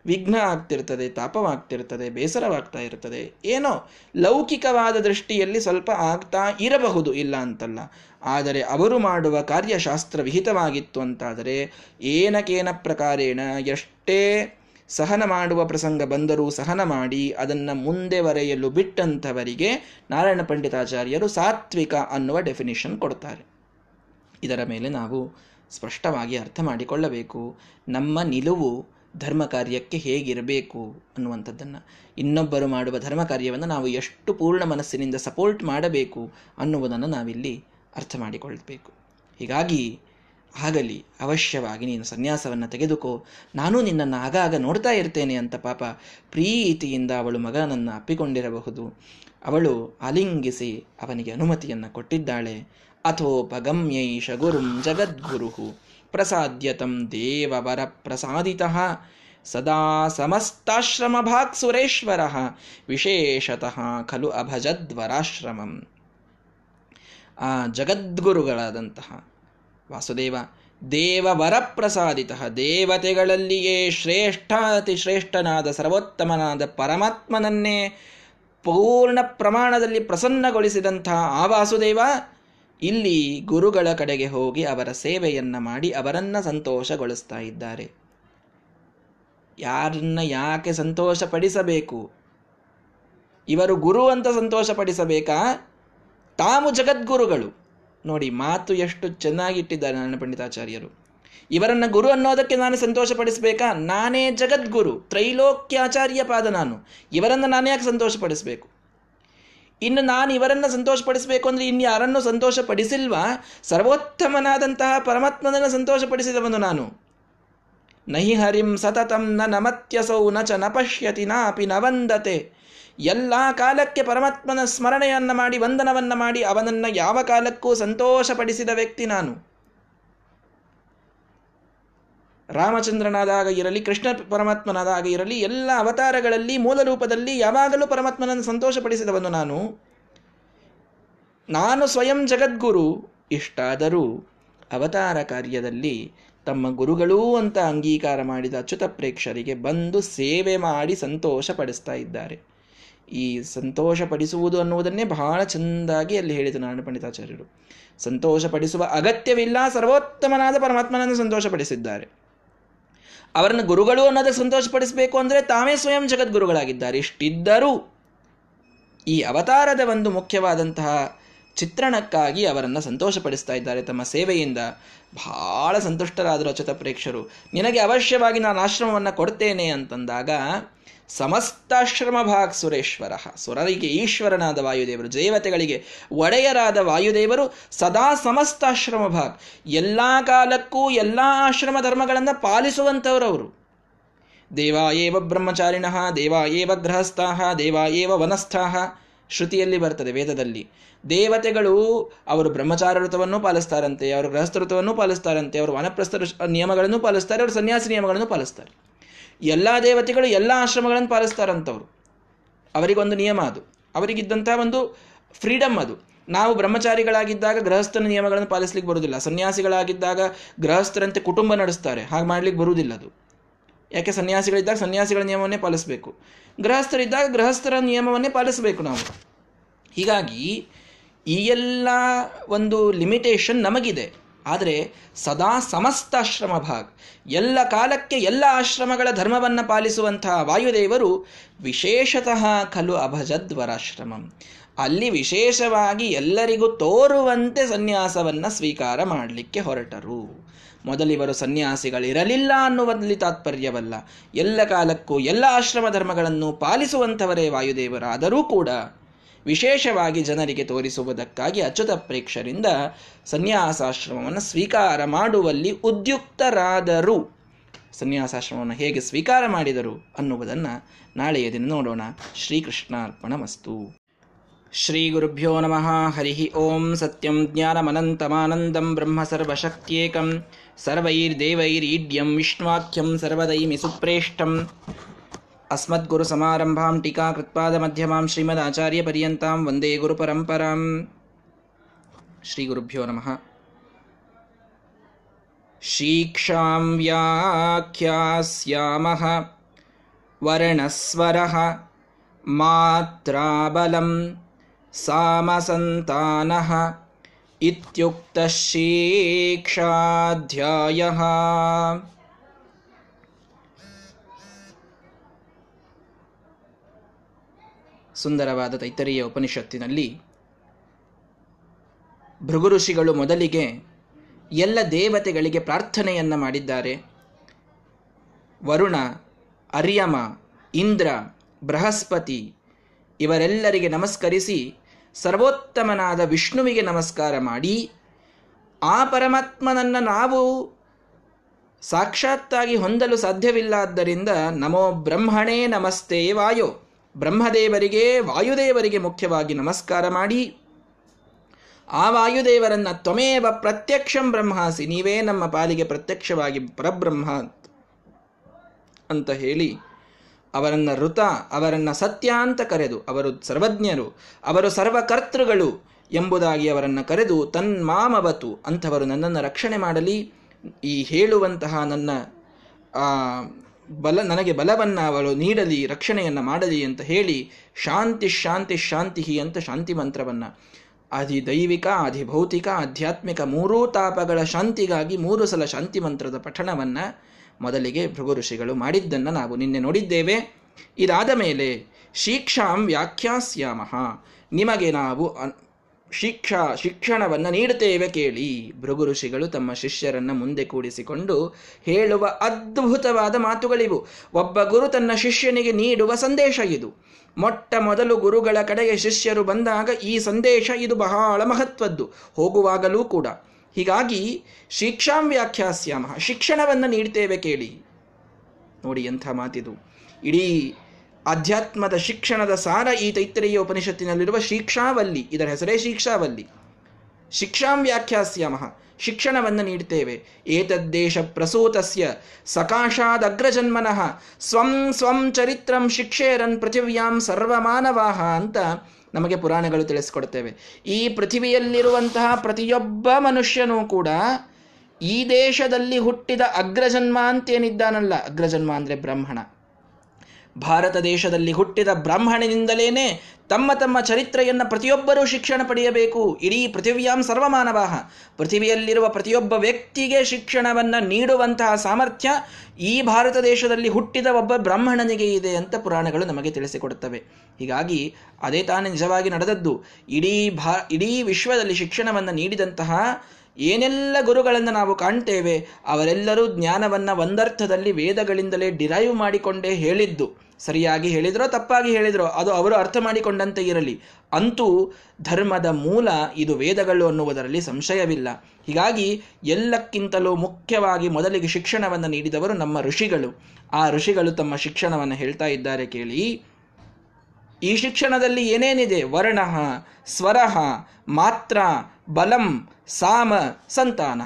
A: ವಿಘ್ನ ಆಗ್ತಿರ್ತದೆ, ತಾಪವಾಗ್ತಿರ್ತದೆ, ಬೇಸರವಾಗ್ತಾ ಇರ್ತದೆ, ಏನೋ ಲೌಕಿಕವಾದ ದೃಷ್ಟಿಯಲ್ಲಿ ಸ್ವಲ್ಪ ಆಗ್ತಾ ಇರಬಹುದು, ಇಲ್ಲ ಅಂತಲ್ಲ. ಆದರೆ ಅವರು ಮಾಡುವ ಕಾರ್ಯಶಾಸ್ತ್ರ ವಿಹಿತವಾಗಿತ್ತು ಅಂತಾದರೆ ಏನಕೇನ ಪ್ರಕಾರೇಣ ಎಷ್ಟೇ ಸಹನ ಮಾಡುವ ಪ್ರಸಂಗ ಬಂದರೂ ಸಹನ ಮಾಡಿ ಅದನ್ನು ಮುಂದೆ ಬರೆಯಲು ಬಿಟ್ಟಂಥವರಿಗೆ ನಾರಾಯಣ ಪಂಡಿತಾಚಾರ್ಯರು ಸಾತ್ವಿಕ ಅನ್ನುವ ಡೆಫಿನಿಷನ್ ಕೊಡ್ತಾರೆ. ಇದರ ಮೇಲೆ ನಾವು ಸ್ಪಷ್ಟವಾಗಿ ಅರ್ಥ ಮಾಡಿಕೊಳ್ಳಬೇಕು. ನಮ್ಮ ನಿಲುವು ಧರ್ಮ ಕಾರ್ಯಕ್ಕೆ ಹೇಗಿರಬೇಕು ಅನ್ನುವಂಥದ್ದನ್ನು ಇನ್ನೊಬ್ಬರು ಮಾಡುವ ಧರ್ಮ ಕಾರ್ಯವನ್ನು ನಾವು ಎಷ್ಟು ಪೂರ್ಣ ಮನಸ್ಸಿನಿಂದ ಸಪೋರ್ಟ್ ಮಾಡಬೇಕು ಅನ್ನುವುದನ್ನು ನಾವಿಲ್ಲಿ ಅರ್ಥ ಮಾಡಿಕೊಳ್ಳಬೇಕು ಹೀಗಾಗಿ ಆಗಲಿ, ಅವಶ್ಯವಾಗಿ ನೀನು ಸನ್ಯಾಸವನ್ನು ತೆಗೆದುಕೋ. ನಾನು ನಿನ್ನನ್ನು ಆಗಾಗ ನೋಡ್ತಾ ಇರ್ತೇನೆ ಅಂತ ಪಾಪ ಪ್ರೀತಿಯಿಂದ ಅವಳು ಮಗನನ್ನು ಅಪ್ಪಿಕೊಂಡಿರಬಹುದು. ಅವಳು ಅಲಿಂಗಿಸಿ ಅವನಿಗೆ ಅನುಮತಿಯನ್ನು ಕೊಟ್ಟಿದ್ದಾಳೆ. ಅಥೋಪಗಮ್ಯೈಷ ಗುರುಂ ಜಗದ್ಗುರು. ಪ್ರಸಾದ್ಯತಂ ದೇವವರ ಪ್ರಸಾದಿತಃ ಸದಾ ಸಮಸ್ತಾಶ್ರಮ ಭಾಗ್ ಸುರೇಶ್ವರ. ವಿಶೇಷತಃ ಖಲು ಅಭಜದ್ವರಾಶ್ರಮಂ. ಆ ಜಗದ್ಗುರುಗಳಾದಂತಹ ವಾಸುದೇವ ದೇವ ವರಪ್ರಸಾದಿತ ದೇವತೆಗಳಲ್ಲಿಯೇ ಶ್ರೇಷ್ಠ ಅತಿ ಶ್ರೇಷ್ಠನಾದ ಸರ್ವೋತ್ತಮನಾದ ಪರಮಾತ್ಮನನ್ನೇ ಪೂರ್ಣ ಪ್ರಮಾಣದಲ್ಲಿ ಪ್ರಸನ್ನಗೊಳಿಸಿದಂತಹ ಆ ವಾಸುದೇವ ಇಲ್ಲಿ ಗುರುಗಳ ಕಡೆಗೆ ಹೋಗಿ ಅವರ ಸೇವೆಯನ್ನ ಮಾಡಿ ಅವರನ್ನ ಸಂತೋಷಗೊಳಿಸ್ತಾ ಇದ್ದಾರೆ. ಯಾರನ್ನ ಯಾಕೆ ಸಂತೋಷಪಡಿಸಬೇಕು? ಇವರು ಗುರು ಅಂತ ಸಂತೋಷಪಡಿಸಬೇಕಾ? ತಾವು ಜಗದ್ಗುರುಗಳು. ನೋಡಿ, ಮಾತು ಎಷ್ಟು ಚೆನ್ನಾಗಿಟ್ಟಿದ್ದಾರೆ ನನ್ನ ಪಂಡಿತಾಚಾರ್ಯರು. ಇವರನ್ನ ಗುರು ಅನ್ನೋದಕ್ಕೆ ನಾನು ಸಂತೋಷಪಡಿಸಬೇಕಾ? ನಾನೇ ಜಗದ್ಗುರು, ತ್ರೈಲೋಕ್ಯಾಚಾರ್ಯ ಪಾದ ನಾನು. ಇವರನ್ನು ನಾನು ಯಾಕೆ ಸಂತೋಷಪಡಿಸಬೇಕು? ಇನ್ನು ನಾನು ಇವರನ್ನು ಸಂತೋಷಪಡಿಸಬೇಕು ಅಂದರೆ ಇನ್ನು ಯಾರನ್ನು ಸಂತೋಷಪಡಿಸಿಲ್ವಾ? ಸರ್ವೋತ್ತಮನಾದಂತಹ ಪರಮಾತ್ಮನನ್ನು ಸಂತೋಷಪಡಿಸಿದವನು ನಾನು. ನಹಿ ಹರಿಂ ಸತತಂ ನ ನಮತ್ಯಸೌ ನ ಚ ನ ಪಶ್ಯತಿ ನಾಪಿ ನ ವಂದತೆ. ಎಲ್ಲ ಕಾಲಕ್ಕೆ ಪರಮಾತ್ಮನ ಸ್ಮರಣೆಯನ್ನು ಮಾಡಿ, ವಂದನವನ್ನು ಮಾಡಿ ಅವನನ್ನು ಯಾವ ಕಾಲಕ್ಕೂ ಸಂತೋಷಪಡಿಸಿದ ವ್ಯಕ್ತಿ ನಾನು. ರಾಮಚಂದ್ರನಾದಾಗ ಇರಲಿ, ಕೃಷ್ಣ ಪರಮಾತ್ಮನಾದಾಗ ಇರಲಿ, ಎಲ್ಲ ಅವತಾರಗಳಲ್ಲಿ, ಮೂಲ ರೂಪದಲ್ಲಿ ಯಾವಾಗಲೂ ಪರಮಾತ್ಮನನ್ನು ಸಂತೋಷಪಡಿಸಿದವನು ನಾನು. ನಾನು ಸ್ವಯಂ ಜಗದ್ಗುರು ಇಷ್ಟಾದರೂ ಅವತಾರ ಕಾರ್ಯದಲ್ಲಿ ತಮ್ಮ ಗುರುಗಳೂ ಅಂತ ಅಂಗೀಕಾರ ಮಾಡಿದ ಅಚ್ಯುತ ಪ್ರೇಕ್ಷರಿಗೆ ಬಂದು ಸೇವೆ ಮಾಡಿ ಸಂತೋಷ ಪಡಿಸ್ತಾ ಇದ್ದಾರೆ. ಈ ಸಂತೋಷ ಪಡಿಸುವುದು ಅನ್ನುವುದನ್ನೇ ಬಹಳ ಚೆಂದಾಗಿ ಅಲ್ಲಿ ಹೇಳಿದರು ನಾರಾಯಣ ಪಂಡಿತಾಚಾರ್ಯರು. ಸಂತೋಷಪಡಿಸುವ ಅಗತ್ಯವಿಲ್ಲ, ಸರ್ವೋತ್ತಮನಾದ ಪರಮಾತ್ಮನನ್ನು ಸಂತೋಷಪಡಿಸಿದ್ದಾರೆ. ಅವರನ್ನು ಗುರುಗಳು ಅನ್ನೋದಕ್ಕೆ ಸಂತೋಷಪಡಿಸಬೇಕು ಅಂದರೆ ತಾವೇ ಸ್ವಯಂ ಜಗದ್ಗುರುಗಳಾಗಿದ್ದಾರೆ. ಇಷ್ಟಿದ್ದರೂ ಈ ಅವತಾರದ ಒಂದು ಮುಖ್ಯವಾದಂತಹ ಚಿತ್ರಣಕ್ಕಾಗಿ ಅವರನ್ನು ಸಂತೋಷಪಡಿಸ್ತಾ ಇದ್ದಾರೆ ತಮ್ಮ ಸೇವೆಯಿಂದ. ಬಹಳ ಸಂತುಷ್ಟರಾದರು ಅಚತ ಪ್ರೇಕ್ಷರು. ನಿನಗೆ ಅವಶ್ಯವಾಗಿ ನಾನು ಆಶ್ರಮವನ್ನು ಕೊಡ್ತೇನೆ ಅಂತಂದಾಗ ಸಮಸ್ತಾಶ್ರಮ ಭಾಗ್ ಸುರೇಶ್ವರ. ಸುರರಿಗೆ ಈಶ್ವರನಾದ ವಾಯುದೇವರು ದೇವತೆಗಳಿಗೆ ಒಡೆಯರಾದ ವಾಯುದೇವರು ಸದಾ ಸಮಸ್ತಾಶ್ರಮ ಭಾಗ್. ಎಲ್ಲ ಕಾಲಕ್ಕೂ ಎಲ್ಲ ಆಶ್ರಮ ಧರ್ಮಗಳನ್ನು ಪಾಲಿಸುವಂಥವರವರು ದೇವ ಏವ ಬ್ರಹ್ಮಚಾರಿಣ ದೇವ ಏವ ಗೃಹಸ್ಥಾಹ ದೇವ ಏವ ವನಸ್ಥಾಹ ಶ್ರುತಿಯಲ್ಲಿ ಬರ್ತದೆ ವೇದದಲ್ಲಿ. ದೇವತೆಗಳು ಅವರು ಬ್ರಹ್ಮಚಾರ ಋತವನ್ನು ಪಾಲಿಸ್ತಾರಂತೆ, ಅವರು ಗೃಹಸ್ಥ ಋತವನ್ನು ಪಾಲಿಸ್ತಾರಂತೆ, ಅವರು ವನಪ್ರಸ್ಥ ನಿಯಮಗಳನ್ನು ಪಾಲಿಸ್ತಾರೆ, ಅವರು ಸನ್ಯಾಸಿ ನಿಯಮಗಳನ್ನು ಪಾಲಿಸ್ತಾರೆ. ಎಲ್ಲ ದೇವತೆಗಳು ಎಲ್ಲ ಆಶ್ರಮಗಳನ್ನು ಪಾಲಿಸ್ತಾರಂಥವ್ರು ಅವರಿಗೊಂದು ನಿಯಮ ಅದು. ಅವರಿಗಿದ್ದಂಥ ಒಂದು ಫ್ರೀಡಮ್ ಅದು. ನಾವು ಬ್ರಹ್ಮಚಾರಿಗಳಾಗಿದ್ದಾಗ ಗೃಹಸ್ಥನ ನಿಯಮಗಳನ್ನು ಪಾಲಿಸ್ಲಿಕ್ಕೆ ಬರುವುದಿಲ್ಲ. ಸನ್ಯಾಸಿಗಳಾಗಿದ್ದಾಗ ಗೃಹಸ್ಥರಂತೆ ಕುಟುಂಬ ನಡೆಸ್ತಾರೆ. ಹಾಗೆ ಮಾಡ್ಲಿಕ್ಕೆ ಬರುವುದಿಲ್ಲ ಅದು. ಯಾಕೆ ಸನ್ಯಾಸಿಗಳಿದ್ದಾಗ ಸನ್ಯಾಸಿಗಳ ನಿಯಮವನ್ನೇ ಪಾಲಿಸಬೇಕು. ಗೃಹಸ್ಥರಿದ್ದಾಗ ಗೃಹಸ್ಥರ ನಿಯಮವನ್ನೇ ಪಾಲಿಸಬೇಕು ನಾವು. ಹೀಗಾಗಿ ಈ ಎಲ್ಲ ಒಂದು ಲಿಮಿಟೇಷನ್ ನಮಗಿದೆ. ಆದರೆ ಸದಾ ಸಮಸ್ತಾಶ್ರಮ ಭಾಗ. ಎಲ್ಲ ಕಾಲಕ್ಕೆ ಎಲ್ಲ ಆಶ್ರಮಗಳ ಧರ್ಮವನ್ನು ಪಾಲಿಸುವಂತಹ ವಾಯುದೇವರು ವಿಶೇಷತಃ ಖಲು ಅಭಜದ್ವರಾಶ್ರಮಂ. ಅಲ್ಲಿ ವಿಶೇಷವಾಗಿ ಎಲ್ಲರಿಗೂ ತೋರುವಂತೆ ಸನ್ಯಾಸವನ್ನು ಸ್ವೀಕಾರ ಮಾಡಲಿಕ್ಕೆ ಹೊರಟರು. ಮೊದಲಿವರು ಸನ್ಯಾಸಿಗಳಿರಲಿಲ್ಲ ಅನ್ನುವಲ್ಲಿ ತಾತ್ಪರ್ಯವಲ್ಲ. ಎಲ್ಲ ಕಾಲಕ್ಕೂ ಎಲ್ಲ ಆಶ್ರಮ ಧರ್ಮಗಳನ್ನು ಪಾಲಿಸುವಂಥವರೇ ವಾಯುದೇವರಾದರೂ ಕೂಡ ವಿಶೇಷವಾಗಿ ಜನರಿಗೆ ತೋರಿಸುವುದಕ್ಕಾಗಿ ಅಚ್ಯುತ ಪ್ರೇಕ್ಷರಿಂದ ಸನ್ಯಾಸಾಶ್ರಮವನ್ನು ಸ್ವೀಕಾರ ಮಾಡುವಲ್ಲಿ ಉದ್ಯುಕ್ತರಾದರು. ಸನ್ಯಾಸಾಶ್ರಮವನ್ನು ಹೇಗೆ ಸ್ವೀಕಾರ ಮಾಡಿದರು ಅನ್ನುವುದನ್ನು ನಾಳೆಯ ದಿನ ನೋಡೋಣ. ಶ್ರೀಕೃಷ್ಣಾರ್ಪಣ ಮಸ್ತು ಶ್ರೀ ಗುರುಭ್ಯೋ ನಮಃ. ಹರಿ ಓಂ ಸತ್ಯಂ ಜ್ಞಾನಮನಂತಮಾನಂದಂ ಬ್ರಹ್ಮ ಸರ್ವಶಕ್ತ್ಯೇಕಂ ಸರ್ವೈರ್ದೇವೈರೀಡ್ಯಂ ವಿಷ್ಣುವಾಖ್ಯಂ ಸರ್ವದೈಮಿ ಸುಪ್ರೇಷ್ಠಂ अस्मद्गुरुसमारम्भां टीकाकृत्पादमध्यमां श्रीमदाचार्यपर्यन्तां वन्दे गुरुपरम्परां श्रीगुरुभ्यो नमः। शीक्षां व्याख्यास्यामः वर्णस्वरः मात्राबलं सामसन्तानः इत्युक्तः शिक्षाध्यायः ಸುಂದರವಾದ ತೈತರಿಯ ಉಪನಿಷತ್ತಿನಲ್ಲಿ ಭೃಗು ಋಷಿಗಳು ಮೊದಲಿಗೆ ಎಲ್ಲ ದೇವತೆಗಳಿಗೆ ಪ್ರಾರ್ಥನೆಯನ್ನು ಮಾಡಿದ್ದಾರೆ. ವರುಣ, ಅರ್ಯಮ, ಇಂದ್ರ, ಬೃಹಸ್ಪತಿ ಇವರೆಲ್ಲರಿಗೆ ನಮಸ್ಕರಿಸಿ ಸರ್ವೋತ್ತಮನಾದ ವಿಷ್ಣುವಿಗೆ ನಮಸ್ಕಾರ ಮಾಡಿ, ಆ ಪರಮಾತ್ಮನನ್ನು ನಾವು ಸಾಕ್ಷಾತ್ತಾಗಿ ಹೊಂದಲು ಸಾಧ್ಯವಿಲ್ಲ ಆದ್ದರಿಂದ ನಮೋ ಬ್ರಹ್ಮಣೇ ನಮಸ್ತೆ ವಾಯೋ. ಬ್ರಹ್ಮದೇವರಿಗೆ, ವಾಯುದೇವರಿಗೆ ಮುಖ್ಯವಾಗಿ ನಮಸ್ಕಾರ ಮಾಡಿ. ಆ ವಾಯುದೇವರನ್ನ ತ್ವಮೇವ ಪ್ರತ್ಯಕ್ಷಂ ಬ್ರಹ್ಮಾಸಿ, ನೀವೇ ನಮ್ಮ ಪಾಲಿಗೆ ಪ್ರತ್ಯಕ್ಷವಾಗಿ ಪರಬ್ರಹ್ಮ ಅಂತ ಹೇಳಿ ಅವರನ್ನ ಋತ, ಅವರನ್ನ ಸತ್ಯ ಅಂತ ಕರೆದು, ಅವರು ಸರ್ವಜ್ಞರು, ಅವರು ಸರ್ವಕರ್ತೃಗಳು ಎಂಬುದಾಗಿ ಅವರನ್ನು ಕರೆದು, ತನ್ಮಾಮವತು ಅಂಥವರು ನನ್ನನ್ನು ರಕ್ಷಣೆ ಮಾಡಲಿ. ಈ ಹೇಳುವಂತಹ ನನ್ನ ಬಲ, ನನಗೆ ಬಲವನ್ನು ಅವಳು ನೀಡಲಿ, ರಕ್ಷಣೆಯನ್ನು ಮಾಡಲಿ ಅಂತ ಹೇಳಿ ಶಾಂತಿ ಶಾಂತಿ ಶಾಂತಿ ಅಂತ ಶಾಂತಿ ಮಂತ್ರವನ್ನು. ದೈವಿಕ ಭೌತಿಕ ಆಧ್ಯಾತ್ಮಿಕ ಮೂರೂ ತಾಪಗಳ ಶಾಂತಿಗಾಗಿ ಮೂರು ಸಲ ಶಾಂತಿ ಮಂತ್ರದ ಪಠಣವನ್ನು ಮೊದಲಿಗೆ ಭೃಗು ಋಷಿಗಳು ಮಾಡಿದ್ದನ್ನು ನಾವು ನಿನ್ನೆ ನೋಡಿದ್ದೇವೆ. ಇದಾದ ಮೇಲೆ ಶೀಕ್ಷಾಂ ವ್ಯಾಖ್ಯಾಸ್ಯಾಮಹ ನಿಮಗೆ ನಾವು ಶಿಕ್ಷಾ, ಶಿಕ್ಷಣವನ್ನು ನೀಡುತ್ತೇವೆ ಕೇಳಿ. ಭೃಗು ಋಷಿಗಳು ತಮ್ಮ ಶಿಷ್ಯರನ್ನ ಮುಂದೆ ಕೂಡಿಸಿಕೊಂಡು ಹೇಳುವ ಅದ್ಭುತವಾದ ಮಾತುಗಳಿವು. ಒಬ್ಬ ಗುರು ತನ್ನ ಶಿಷ್ಯನಿಗೆ ನೀಡುವ ಸಂದೇಶ ಇದು. ಮೊಟ್ಟ ಮೊದಲು ಗುರುಗಳ ಕಡೆಗೆ ಶಿಷ್ಯರು ಬಂದಾಗ ಈ ಸಂದೇಶ ಇದು ಬಹಳ ಮಹತ್ವದ್ದು. ಹೋಗುವಾಗಲೂ ಕೂಡ. ಹೀಗಾಗಿ ಶಿಕ್ಷಾಂ ವ್ಯಾಖ್ಯಾಸ್ಯಾಮ. ಶಿಕ್ಷಣವನ್ನು ನೀಡ್ತೇವೆ ಕೇಳಿ. ನೋಡಿ ಎಂಥ ಮಾತಿದು. ಇಡೀ ಆಧ್ಯಾತ್ಮದ ಶಿಕ್ಷಣದ ಸಾರ ಈ ತೈತ್ರೇಯ ಉಪನಿಷತ್ತಿನಲ್ಲಿರುವ ಶಿಕ್ಷಾವಲ್ಲಿ, ಇದರ ಹೆಸರೇ ಶಿಕ್ಷಾವಲ್ಲಿ. ಶಿಕ್ಷಾಂ ವ್ಯಾಖ್ಯಾಸ್ಯಾಮಃ. ಶಿಕ್ಷಣವನ್ನು ನೀಡ್ತೇವೆ. ಏತದ್ದೇಶ ಪ್ರಸೂತಸ್ಯ ಸಕಾಶಾದಗ್ರಜನ್ಮನಃ. ಸ್ವಂ ಸ್ವಂ ಚರಿತ್ರಂ ಶಿಕ್ಷೇರನ್ ಪೃಥಿವ್ಯಾಂ ಸರ್ವಮಾನವಾಹ ಅಂತ ನಮಗೆ ಪುರಾಣಗಳು ತಿಳಿಸ್ಕೊಡ್ತೇವೆ. ಈ ಪೃಥಿವಿಯಲ್ಲಿರುವಂತಹ ಪ್ರತಿಯೊಬ್ಬ ಮನುಷ್ಯನೂ ಕೂಡ ಈ ದೇಶದಲ್ಲಿ ಹುಟ್ಟಿದ ಅಗ್ರಜನ್ಮ ಅಂತೇನಿದ್ದಾನಲ್ಲ. ಅಗ್ರಜನ್ಮ ಅಂದರೆ ಬ್ರಾಹ್ಮಣ. ಭಾರತ ದೇಶದಲ್ಲಿ ಹುಟ್ಟಿದ ಬ್ರಾಹ್ಮಣನಿಂದಲೇನೆ ತಮ್ಮ ತಮ್ಮ ಚರಿತ್ರೆಯನ್ನು ಪ್ರತಿಯೊಬ್ಬರೂ ಶಿಕ್ಷಣ ಪಡೆಯಬೇಕು. ಇಡೀ ಪೃಥಿವ್ಯಾಂ ಸರ್ವಮಾನವಾಹ. ಪೃಥಿವಿಯಲ್ಲಿರುವ ಪ್ರತಿಯೊಬ್ಬ ವ್ಯಕ್ತಿಗೆ ಶಿಕ್ಷಣವನ್ನು ನೀಡುವಂತಹ ಸಾಮರ್ಥ್ಯ ಈ ಭಾರತ ದೇಶದಲ್ಲಿ ಹುಟ್ಟಿದ ಒಬ್ಬ ಬ್ರಾಹ್ಮಣನಿಗೆ ಇದೆ ಅಂತ ಪುರಾಣಗಳು ನಮಗೆ ತಿಳಿಸಿಕೊಡುತ್ತವೆ. ಹೀಗಾಗಿ ಅದೇ ತಾನೇ ನಿಜವಾಗಿ ನಡೆದದ್ದು. ಇಡೀ ಭಾ, ಇಡೀ ವಿಶ್ವದಲ್ಲಿ ಶಿಕ್ಷಣವನ್ನು ನೀಡಿದಂತಹ ಏನೆಲ್ಲ ಗುರುಗಳನ್ನು ನಾವು ಕಾಣ್ತೇವೆ, ಅವರೆಲ್ಲರೂ ಜ್ಞಾನವನ್ನು ಒಂದರ್ಥದಲ್ಲಿ ವೇದಗಳಿಂದಲೇ ಡಿರೈವ್ ಮಾಡಿಕೊಂಡೇ ಹೇಳಿದ್ದು. ಸರಿಯಾಗಿ ಹೇಳಿದ್ರೋ, ತಪ್ಪಾಗಿ ಹೇಳಿದ್ರೋ, ಅದು ಅವರು ಅರ್ಥ ಮಾಡಿಕೊಂಡಂತೆ ಇರಲಿ. ಅಂತೂ ಧರ್ಮದ ಮೂಲ ಇದು ವೇದಗಳು ಅನ್ನುವುದರಲ್ಲಿ ಸಂಶಯವಿಲ್ಲ. ಹೀಗಾಗಿ ಎಲ್ಲಕ್ಕಿಂತಲೂ ಮುಖ್ಯವಾಗಿ ಮೊದಲಿಗೆ ಶಿಕ್ಷಣವನ್ನು ನೀಡಿದವರು ನಮ್ಮ ಋಷಿಗಳು. ಆ ಋಷಿಗಳು ತಮ್ಮ ಶಿಕ್ಷಣವನ್ನು ಹೇಳ್ತಾ ಇದ್ದಾರೆ ಕೇಳಿ. ಈ ಶಿಕ್ಷಣದಲ್ಲಿ ಏನೇನಿದೆ? ವರ್ಣ, ಸ್ವರ, ಮಾತ್ರ ಬಲಂ ಸಾಮ ಸಂತಾನ.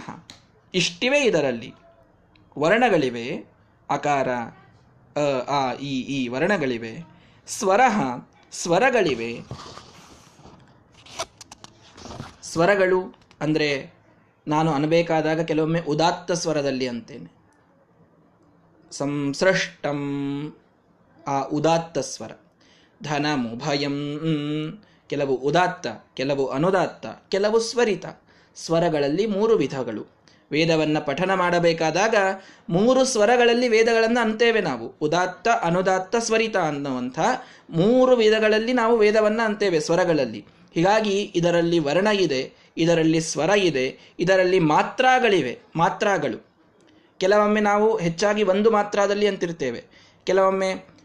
A: ಇಷ್ಟಿವೆ ಇದರಲ್ಲಿ. ವರ್ಣಗಳಿವೆ. ಅಕಾರ ಆ, ಈ ಈ ವರ್ಣಗಳಿವೆ. ಸ್ವರ ಸ್ವರಗಳಿವೆ. ಸ್ವರಗಳು ಅಂದರೆ ನಾನು ಅನ್ಬೇಕಾದಾಗ ಕೆಲವೊಮ್ಮೆ ಉದಾತ್ತ ಸ್ವರದಲ್ಲಿ ಅಂತೇನೆ. ಸಂಸೃಷ್ಟಂ, ಆ ಉದಾತ್ತ ಸ್ವರ. ಧನಮು ಭಯಂ ಕೆಲವು ಉದಾತ್ತ, ಕೆಲವು ಅನುದಾತ್ತ, ಕೆಲವು ಸ್ವರಿತ. ಸ್ವರಗಳಲ್ಲಿ ಮೂರು ವಿಧಗಳು. ವೇದವನ್ನು ಪಠನ ಮಾಡಬೇಕಾದಾಗ ಮೂರು ಸ್ವರಗಳಲ್ಲಿ ವೇದಗಳನ್ನು ಅಂತೇವೆ ನಾವು. ಉದಾತ್ತ, ಅನುದಾತ್ತ, ಸ್ವರಿತ ಅನ್ನುವಂಥ ಮೂರು ವಿಧಗಳಲ್ಲಿ ನಾವು ವೇದವನ್ನು ಅಂತೇವೆ ಸ್ವರಗಳಲ್ಲಿ. ಹೀಗಾಗಿ ಇದರಲ್ಲಿ ವರ್ಣ ಇದೆ, ಇದರಲ್ಲಿ ಸ್ವರ ಇದೆ, ಇದರಲ್ಲಿ ಮಾತ್ರಾಗಳಿವೆ, ಮಾತ್ರಾಗಳು. ಕೆಲವೊಮ್ಮೆ ನಾವು ಹೆಚ್ಚಾಗಿ ಒಂದು ಮಾತ್ರಾದಲ್ಲಿ ಅಂತಿರ್ತೇವೆ. ಕೆಲವೊಮ್ಮೆ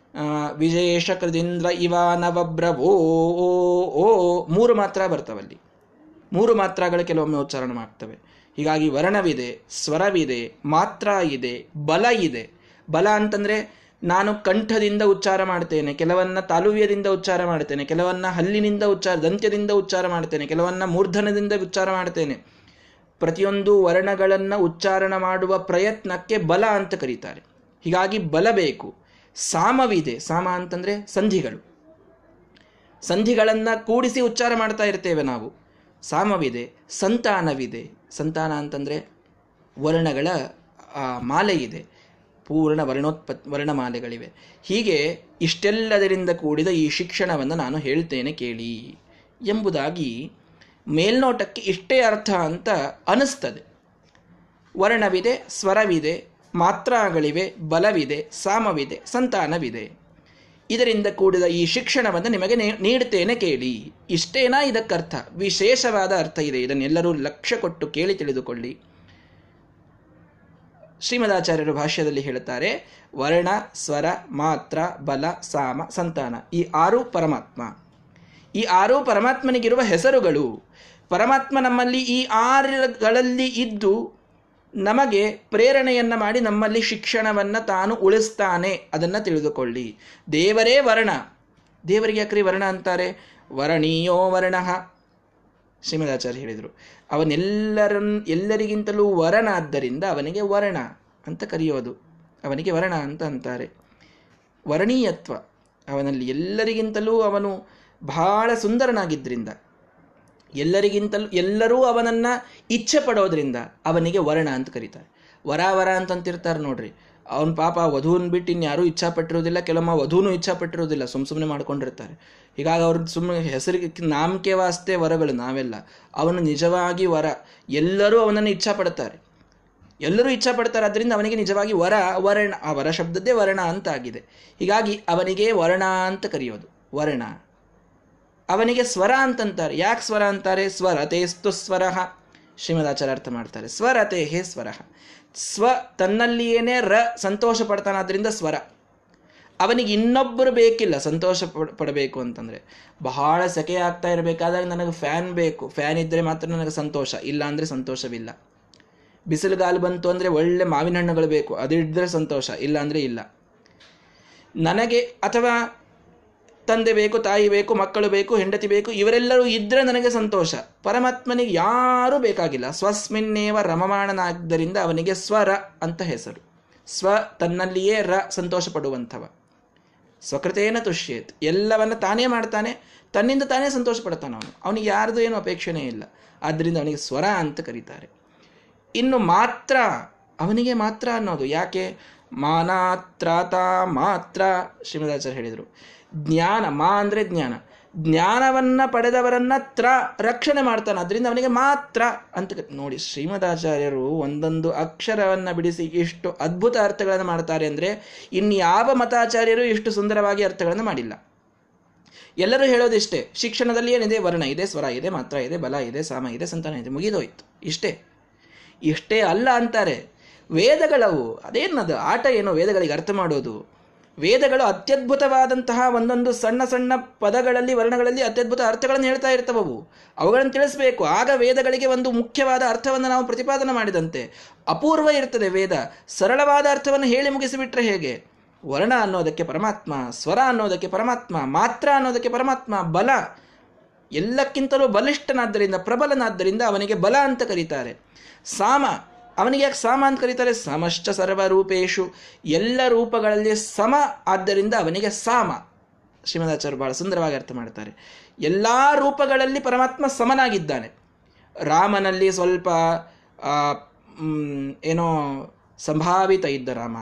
A: ವಿಜೇಶ ಕೃದಿಂದ್ರ ಇವ ನವಬ್ರವೋ, ಓ ಓ, ಮೂರು ಮಾತ್ರ ಬರ್ತವಲ್ಲಿ. ಮೂರು ಮಾತ್ರಗಳು ಕೆಲವೊಮ್ಮೆ ಉಚ್ಚಾರಣೆ ಮಾಡ್ತವೆ. ಹೀಗಾಗಿ ವರ್ಣವಿದೆ, ಸ್ವರವಿದೆ, ಮಾತ್ರ ಇದೆ, ಬಲ ಇದೆ. ಬಲ ಅಂತಂದರೆ ನಾನು ಕಂಠದಿಂದ ಉಚ್ಚಾರ ಮಾಡ್ತೇನೆ, ಕೆಲವನ್ನ ತಾಲುವ್ಯದಿಂದ ಉಚ್ಚಾರ ಮಾಡ್ತೇನೆ, ಕೆಲವನ್ನ ಹಲ್ಲಿನಿಂದ ಉಚ್ಚಾರ, ದಂತ್ಯದಿಂದ ಉಚ್ಚಾರ ಮಾಡ್ತೇನೆ, ಕೆಲವನ್ನ ಮೂರ್ಧನದಿಂದ ಉಚ್ಚಾರ ಮಾಡ್ತೇನೆ. ಪ್ರತಿಯೊಂದು ವರ್ಣಗಳನ್ನು ಉಚ್ಚಾರಣ ಮಾಡುವ ಪ್ರಯತ್ನಕ್ಕೆ ಬಲ ಅಂತ ಕರೀತಾರೆ. ಹೀಗಾಗಿ ಬಲ ಬೇಕು. ಸಾಮವಿದೆ ಸಾಮ ಅಂತಂದರೆ ಸಂಧಿಗಳು. ಸಂಧಿಗಳನ್ನು ಕೂಡಿಸಿ ಉಚ್ಚಾರ ಮಾಡ್ತಾ ಇರ್ತೇವೆ ನಾವು. ಸಾಮವಿದೆ, ಸಂತಾನವಿದೆ. ಸಂತಾನ ಅಂತಂದರೆ ವರ್ಣಗಳ ಮಾಲೆ ಇದೆ ಪೂರ್ಣ ವರ್ಣೋತ್ಪತ್, ವರ್ಣಮಾಲೆಗಳಿವೆ. ಹೀಗೆ ಇಷ್ಟೆಲ್ಲದರಿಂದ ಕೂಡಿದ ಈ ಶಿಕ್ಷಣವನ್ನು ನಾನು ಹೇಳ್ತೇನೆ ಕೇಳಿ ಎಂಬುದಾಗಿ ಮೇಲ್ನೋಟಕ್ಕೆ ಇಷ್ಟೇ ಅರ್ಥ ಅಂತ ಅನಿಸ್ತದೆ. ವರ್ಣವಿದೆ, ಸ್ವರವಿದೆ ಮಾತ್ರಾಗಳಿವೆ, ಬಲವಿದೆ, ಸಾಮವಿದೆ, ಸಂತಾನವಿದೆ. ಇದರಿಂದ ಕೂಡಿದ ಈ ಶಿಕ್ಷಣವನ್ನು ನಿಮಗೆ ನೀಡುತ್ತೇನೆ ಕೇಳಿ. ಇಷ್ಟೇನಾ ಇದಕ್ಕರ್ಥ? ವಿಶೇಷವಾದ ಅರ್ಥ ಇದೆ. ಇದನ್ನೆಲ್ಲರೂ ಲಕ್ಷ್ಯ ಕೊಟ್ಟು ಕೇಳಿ ತಿಳಿದುಕೊಳ್ಳಿ. ಶ್ರೀಮದಾಚಾರ್ಯರು ಭಾಷ್ಯದಲ್ಲಿ ಹೇಳುತ್ತಾರೆ, ವರ್ಣ, ಸ್ವರ, ಮಾತ್ರ, ಬಲ, ಸಾಮ, ಸಂತಾನ. ಈ ಆರು ಪರಮಾತ್ಮ. ಈ ಆರು ಪರಮಾತ್ಮನಿಗಿರುವ ಹೆಸರುಗಳು. ಪರಮಾತ್ಮ ನಮ್ಮಲ್ಲಿ ಈ ಆರುಗಳಲ್ಲಿ ಇದ್ದು ನಮಗೆ ಪ್ರೇರಣೆಯನ್ನು ಮಾಡಿ ನಮ್ಮಲ್ಲಿ ಶಿಕ್ಷಣವನ್ನು ತಾನು ಉಳಿಸ್ತಾನೆ. ಅದನ್ನು ತಿಳಿದುಕೊಳ್ಳಿ. ದೇವರೇ ವರ್ಣ. ದೇವರಿಗೆ ಯಾಕ್ರಿ ವರ್ಣ ಅಂತಾರೆ? ವರ್ಣೀಯೋ ವರ್ಣ. ಶ್ರೀಮದಾಚಾರ್ಯ ಹೇಳಿದರು. ಅವನೆಲ್ಲರ ಎಲ್ಲರಿಗಿಂತಲೂ ವರನಾದ್ದರಿಂದ ಅವನಿಗೆ ವರ್ಣ ಅಂತ ಕರೆಯೋದು. ಅವನಿಗೆ ವರ್ಣ ಅಂತ ಅಂತಾರೆ. ವರ್ಣೀಯತ್ವ. ಅವನಲ್ಲಿ ಎಲ್ಲರಿಗಿಂತಲೂ ಅವನು ಬಹಳ ಸುಂದರನಾಗಿದ್ದರಿಂದ ಎಲ್ಲರಿಗಿಂತಲೂ, ಎಲ್ಲರೂ ಅವನನ್ನು ಇಚ್ಛೆ ಪಡೋದ್ರಿಂದ ಅವನಿಗೆ ವರ್ಣ ಅಂತ ಕರೀತಾರೆ. ವರ ವರ ಅಂತಂತಿರ್ತಾರೆ ನೋಡ್ರಿ. ಅವನ ಪಾಪ ವಧುವನ್ನ ಬಿಟ್ಟು ಇನ್ಯಾರೂ ಕೆಲವೊಮ್ಮೆ ಕೆಲವೊಮ್ಮ ವಧುನು ಇಚ್ಛಾಪಟ್ಟಿರೋದಿಲ್ಲ ಸುಮ್ ಸುಮ್ಮನೆ ಮಾಡ್ಕೊಂಡಿರ್ತಾರೆ. ಹೀಗಾಗಿ ಅವ್ರದ್ದು ಸುಮ್ಮನೆ ಹೆಸರಿಗೆ ನಾಮಕೆ ವಾಸ್ತೆ ವರಗಳು ನಾವೆಲ್ಲ. ಅವನು ನಿಜವಾಗಿ ವರ. ಎಲ್ಲರೂ ಅವನನ್ನು ಇಚ್ಛಾ ಪಡ್ತಾರೆ. ಎಲ್ಲರೂ ಇಚ್ಛಾ ಪಡ್ತಾರೆ ಅದರಿಂದ ಅವನಿಗೆ ನಿಜವಾಗಿ ವರ, ವರ್ಣ, ಆ ವರ ಶಬ್ದದ್ದೇ ವರ್ಣ ಅಂತ ಆಗಿದೆ ಹೀಗಾಗಿ ಅವನಿಗೆ ವರ್ಣ ಅಂತ ಕರೆಯೋದು. ವರ್ಣ. ಅವನಿಗೆ ಸ್ವರ ಅಂತಂತಾರೆ. ಯಾಕೆ ಸ್ವರ ಅಂತಾರೆ? ಸ್ವರತೆಸ್ತು ಸ್ವರ. ಶ್ರೀಮದಾಚಾರ್ಯ ಅರ್ಥ ಮಾಡ್ತಾರೆ. ಸ್ವರತೆ ಹೇ ಸ್ವರ. ಸ್ವ ತನ್ನಲ್ಲಿಯೇನೇ ರ ಸಂತೋಷ ಪಡ್ತಾನಾದ್ರಿಂದ ಸ್ವರ. ಅವನಿಗೆ ಇನ್ನೊಬ್ಬರು ಬೇಕಿಲ್ಲ ಸಂತೋಷ ಪಡಬೇಕು ಅಂತಂದರೆ. ಬಹಳ ಸೆಕೆ ಆಗ್ತಾ ಇರಬೇಕಾದಾಗ ನನಗೆ ಫ್ಯಾನ್ ಬೇಕು. ಫ್ಯಾನ್ ಇದ್ದರೆ ಮಾತ್ರ ನನಗೆ ಸಂತೋಷ. ಇಲ್ಲ ಅಂದರೆ ಸಂತೋಷವಿಲ್ಲ. ಬಿಸಿಲುಗಾಲು ಬಂತು ಅಂದರೆ ಒಳ್ಳೆ ಮಾವಿನ ಹಣ್ಣುಗಳು ಬೇಕು. ಅದಿದ್ದರೆ ಸಂತೋಷ. ಇಲ್ಲ ಅಂದರೆ ಇಲ್ಲ. ನನಗೆ ಅಥವಾ ತಂದೆ ಬೇಕು, ತಾಯಿ ಬೇಕು, ಮಕ್ಕಳು ಬೇಕು, ಹೆಂಡತಿ ಬೇಕು, ಇವರೆಲ್ಲರೂ ಇದ್ರೆ ನನಗೆ ಸಂತೋಷ. ಪರಮಾತ್ಮನಿಗೆ ಯಾರೂ ಬೇಕಾಗಿಲ್ಲ. ಸ್ವಸ್ಮಿನ್ನೇವ ರಮಮಾಣನಾದ್ದರಿಂದ ಅವನಿಗೆ ಸ್ವರ ಅಂತ ಹೆಸರು. ಸ್ವ ತನ್ನಲ್ಲಿಯೇ ರ ಸಂತೋಷ ಪಡುವಂಥವ ಸ್ವಕೃತೇನ ತುಷ್ಯೇತ್. ಎಲ್ಲವನ್ನ ತಾನೇ ಮಾಡ್ತಾನೆ, ತನ್ನಿಂದ ತಾನೇ ಸಂತೋಷ ಪಡ್ತಾನ ಅವನು. ಅವನಿಗೆ ಯಾರ್ದು ಏನು ಅಪೇಕ್ಷೆನೇ ಇಲ್ಲ. ಆದ್ದರಿಂದ ಅವನಿಗೆ ಸ್ವರ ಅಂತ ಕರೀತಾರೆ. ಇನ್ನು ಮಾತ್ರ, ಅವನಿಗೆ ಮಾತ್ರ ಅನ್ನೋದು. ಯಾಕೆ? ಮಾನಾತ್ರಾತ ಮಾತ್ರ ಶ್ರೀಮದಾಚಾರ್ಯ ಹೇಳಿದರು. ಜ್ಞಾನ, ಮಾ ಅಂದರೆ ಜ್ಞಾನ. ಜ್ಞಾನವನ್ನ ಪಡೆದವರನ್ನ ತ್ರ ರಕ್ಷಣೆ ಮಾಡ್ತಾನೆ. ಅದರಿಂದ ಅವನಿಗೆ ಮಾತ್ರ ಅಂತ ನೋಡಿ, ಶ್ರೀಮದಾಚಾರ್ಯರು ಒಂದೊಂದು ಅಕ್ಷರವನ್ನ ಬಿಡಿಸಿ ಇಷ್ಟು ಅದ್ಭುತ ಅರ್ಥಗಳನ್ನು ಮಾಡ್ತಾರೆ ಅಂದರೆ ಇನ್ಯಾವ ಮತಾಚಾರ್ಯರು ಇಷ್ಟು ಸುಂದರವಾಗಿ ಅರ್ಥಗಳನ್ನು ಮಾಡಿಲ್ಲ. ಎಲ್ಲರೂ ಹೇಳೋದಿಷ್ಟೇ, ಶಿಕ್ಷಣದಲ್ಲಿ ಏನಿದೆ? ವರ್ಣ ಇದೆ, ಸ್ವರ ಇದೆ, ಮಾತ್ರ ಇದೆ, ಬಲ ಇದೆ, ಸಾಮ ಇದೆ, ಸಂತಾನ ಇದೆ, ಮುಗಿದೋಯ್ತು. ಇಷ್ಟೇ. ಇಷ್ಟೇ ಅಲ್ಲ ಅಂತಾರೆ. ವೇದಗಳವು, ಅದೇನದು, ಆಟ ಏನು ವೇದಗಳಿಗೆ ಅರ್ಥ ಮಾಡೋದು. ವೇದಗಳು ಅತ್ಯದ್ಭುತವಾದಂತಹ ಒಂದೊಂದು ಸಣ್ಣ ಸಣ್ಣ ಪದಗಳಲ್ಲಿ, ವರ್ಣಗಳಲ್ಲಿ ಅತ್ಯದ್ಭುತ ಅರ್ಥಗಳನ್ನು ಹೇಳ್ತಾ ಇರ್ತವವು. ಅವುಗಳನ್ನು ತಿಳಿಸಬೇಕು. ಆಗ ವೇದಗಳಿಗೆ ಒಂದು ಮುಖ್ಯವಾದ ಅರ್ಥವನ್ನು ನಾವು ಪ್ರತಿಪಾದನೆ ಮಾಡಿದಂತೆ. ಅಪೂರ್ವ ಇರ್ತದೆ ವೇದ. ಸರಳವಾದ ಅರ್ಥವನ್ನು ಹೇಳಿ ಮುಗಿಸಿಬಿಟ್ರೆ ಹೇಗೆ? ವರ್ಣ ಅನ್ನೋದಕ್ಕೆ ಪರಮಾತ್ಮ, ಸ್ವರ ಅನ್ನೋದಕ್ಕೆ ಪರಮಾತ್ಮ, ಮಾತ್ರ ಅನ್ನೋದಕ್ಕೆ ಪರಮಾತ್ಮ, ಬಲ. ಎಲ್ಲಕ್ಕಿಂತಲೂ ಬಲಿಷ್ಠನಾದ್ದರಿಂದ, ಪ್ರಬಲನಾದ್ದರಿಂದ ಅವನಿಗೆ ಬಲ ಅಂತ ಕರೀತಾರೆ. ಸಾಮ ಅವನಿಗೆ ಯಾಕೆ ಸಮ ಅಂತ ಕರೀತಾರೆ? ಸಮಶ್ಚ ಸರ್ವರೂಪೇಶು. ಎಲ್ಲ ರೂಪಗಳಲ್ಲಿ ಸಮ ಆದ್ದರಿಂದ ಅವನಿಗೆ ಸಾಮ. ಶ್ರೀಮದಾಚಾರ್ಯ ಬಹಳ ಸುಂದರವಾಗಿ ಅರ್ಥ ಮಾಡ್ತಾರೆ. ಎಲ್ಲ ರೂಪಗಳಲ್ಲಿ ಪರಮಾತ್ಮ ಸಮನಾಗಿದ್ದಾನೆ. ರಾಮನಲ್ಲಿ ಸ್ವಲ್ಪ ಏನೋ ಸಂಭಾವಿತ ಇದ್ದ ರಾಮ.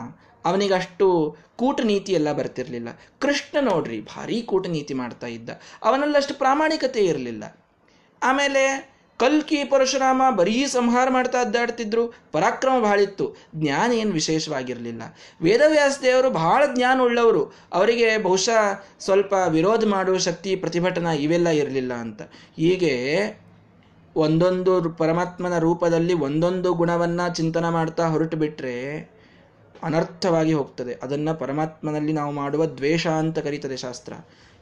A: ಅವನಿಗಷ್ಟು ಕೂಟನೀತಿ ಎಲ್ಲ ಬರ್ತಿರಲಿಲ್ಲ. ಕೃಷ್ಣ ನೋಡ್ರಿ, ಭಾರಿ ಕೂಟನೀತಿ ಮಾಡ್ತಾ ಇದ್ದ. ಅವನಲ್ಲಷ್ಟು ಪ್ರಾಮಾಣಿಕತೆ ಇರಲಿಲ್ಲ. ಆಮೇಲೆ ಕಲ್ಕಿ ಪರಶುರಾಮ ಬರೀ ಸಂಹಾರ ಮಾಡ್ತಾ ಅದ್ದಾಡ್ತಿದ್ರು. ಪರಾಕ್ರಮ ಬಹಳ ಇತ್ತು ಜ್ಞಾನ ಏನು ವಿಶೇಷವಾಗಿರಲಿಲ್ಲ. ವೇದವ್ಯಾಸ ದೇವರು ಬಹಳ ಜ್ಞಾನ ಉಳ್ಳವರು. ಅವರಿಗೆ ಬಹುಶಃ ಸ್ವಲ್ಪ ವಿರೋಧ ಮಾಡುವ ಶಕ್ತಿ, ಪ್ರತಿಭಟನಾ ಇವೆಲ್ಲ ಇರಲಿಲ್ಲ ಅಂತ. ಹೀಗೆ ಒಂದೊಂದು ಪರಮಾತ್ಮನ ರೂಪದಲ್ಲಿ ಒಂದೊಂದು ಗುಣವನ್ನು ಚಿಂತನೆ ಮಾಡ್ತಾ ಹೊರಟು ಬಿಟ್ಟರೆ ಅನರ್ಥವಾಗಿ ಹೋಗ್ತದೆ. ಅದನ್ನು ಪರಮಾತ್ಮನಲ್ಲಿ ನಾವು ಮಾಡುವ ದ್ವೇಷ ಅಂತ ಕರೀತದೆ ಶಾಸ್ತ್ರ.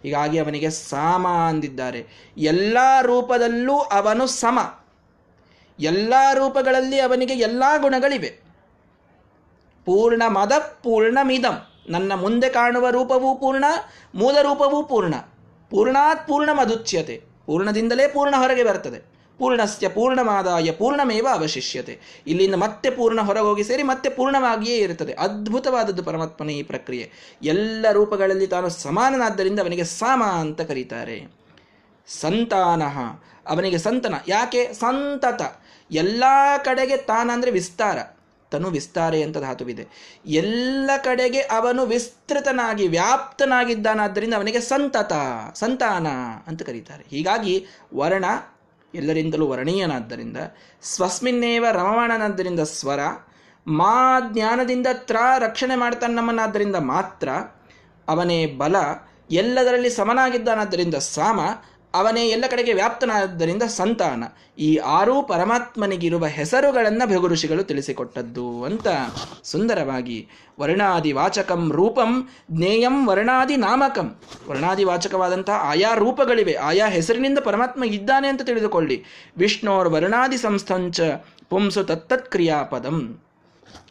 A: ಹೀಗಾಗಿ ಅವನಿಗೆ ಸಾಮ ಅಂದಿದ್ದಾರೆ. ಎಲ್ಲ ರೂಪದಲ್ಲೂ ಅವನು ಸಮ. ಎಲ್ಲ ರೂಪಗಳಲ್ಲಿ ಅವನಿಗೆ ಎಲ್ಲ ಗುಣಗಳಿವೆ. ಪೂರ್ಣ ಮದ, ಪೂರ್ಣ ಮಿದಂ. ನನ್ನ ಮುಂದೆ ಕಾಣುವ ರೂಪವೂ ಪೂರ್ಣ, ಮೂಲ ರೂಪವೂ ಪೂರ್ಣ. ಪೂರ್ಣಾತ್ ಪೂರ್ಣ ಮದುಚ್ಯತೆ. ಪೂರ್ಣದಿಂದಲೇ ಪೂರ್ಣ ಹೊರಗೆ ಬರ್ತದೆ. ಪೂರ್ಣಸ್ಯ ಪೂರ್ಣಮಾದಾಯ, ಪೂರ್ಣಮೇವ ಅವಶಿಷ್ಯತೆ. ಇಲ್ಲಿಂದ ಮತ್ತೆ ಪೂರ್ಣ ಹೊರಗೋಗಿ ಸೇರಿ ಮತ್ತೆ ಪೂರ್ಣವಾಗಿಯೇ ಇರುತ್ತದೆ. ಅದ್ಭುತವಾದದ್ದು ಪರಮಾತ್ಮನ ಈ ಪ್ರಕ್ರಿಯೆ. ಎಲ್ಲ ರೂಪಗಳಲ್ಲಿ ತಾನು ಸಮಾನನಾದ್ದರಿಂದ ಅವನಿಗೆ ಸಾಮ ಅಂತ ಕರೀತಾರೆ. ಸಂತಾನ. ಅವನಿಗೆ ಸಂತನ. ಯಾಕೆ? ಸಂತತ. ಎಲ್ಲ ಕಡೆಗೆ ತಾನಂದರೆ ವಿಸ್ತಾರ. ತನು ವಿಸ್ತಾರೆ ಅಂತ ಧಾತುವಿದೆ. ಎಲ್ಲ ಕಡೆಗೆ ಅವನು ವಿಸ್ತೃತನಾಗಿ, ವ್ಯಾಪ್ತನಾಗಿದ್ದಾನಾದ್ದರಿಂದ ಅವನಿಗೆ ಸಂತತ, ಸಂತಾನ ಅಂತ ಕರೀತಾರೆ. ಹೀಗಾಗಿ ವರ್ಣ ಎಲ್ಲರಿಂದಲೂ ವರ್ಣೀಯನಾದ್ದರಿಂದ, ಸ್ವಸ್ಮಿನ್ನೇವ ರಮವಾಣನಾದ್ದರಿಂದ ಸ್ವರ, ಮಾ ಜ್ಞಾನದಿಂದ ತ್ರ ರಕ್ಷಣೆ ಮಾಡ್ತಾನೆ ನಮ್ಮನ್ನಾದ್ದರಿಂದ ಮಾತ್ರ, ಅವನೇ ಬಲ, ಎಲ್ಲದರಲ್ಲಿ ಸಮನಾಗಿದ್ದಾನಾದ್ದರಿಂದ ಸಾಮ ಅವನೇ ಎಲ್ಲ ಕಡೆಗೆ ವ್ಯಾಪ್ತನಾದ್ದರಿಂದ ಸಂತಾನ. ಈ ಆರೂ ಪರಮಾತ್ಮನಿಗಿರುವ ಹೆಸರುಗಳನ್ನು ಭಗು ಋಷಿಗಳು ತಿಳಿಸಿಕೊಟ್ಟದ್ದು ಅಂತ ಸುಂದರವಾಗಿ. ವರ್ಣಾದಿ ವಾಚಕಂ ರೂಪಂ ಜ್ಞೇಯಂ ವರ್ಣಾದಿ ನಾಮಕಂ ವರ್ಣಾದಿ ವಾಚಕವಾದಂತಹ ಆಯಾ ರೂಪಗಳಿವೆ. ಆಯಾ ಹೆಸರಿನಿಂದ ಪರಮಾತ್ಮ ಇದ್ದಾನೆ ಅಂತ ತಿಳಿದುಕೊಳ್ಳಿ. ವಿಷ್ಣೋರ್ ವರ್ಣಾದಿ ಸಂಸ್ಥಂಚ ಪುಂಸು ತತ್ತತ್ ಕ್ರಿಯಾಪದಂ.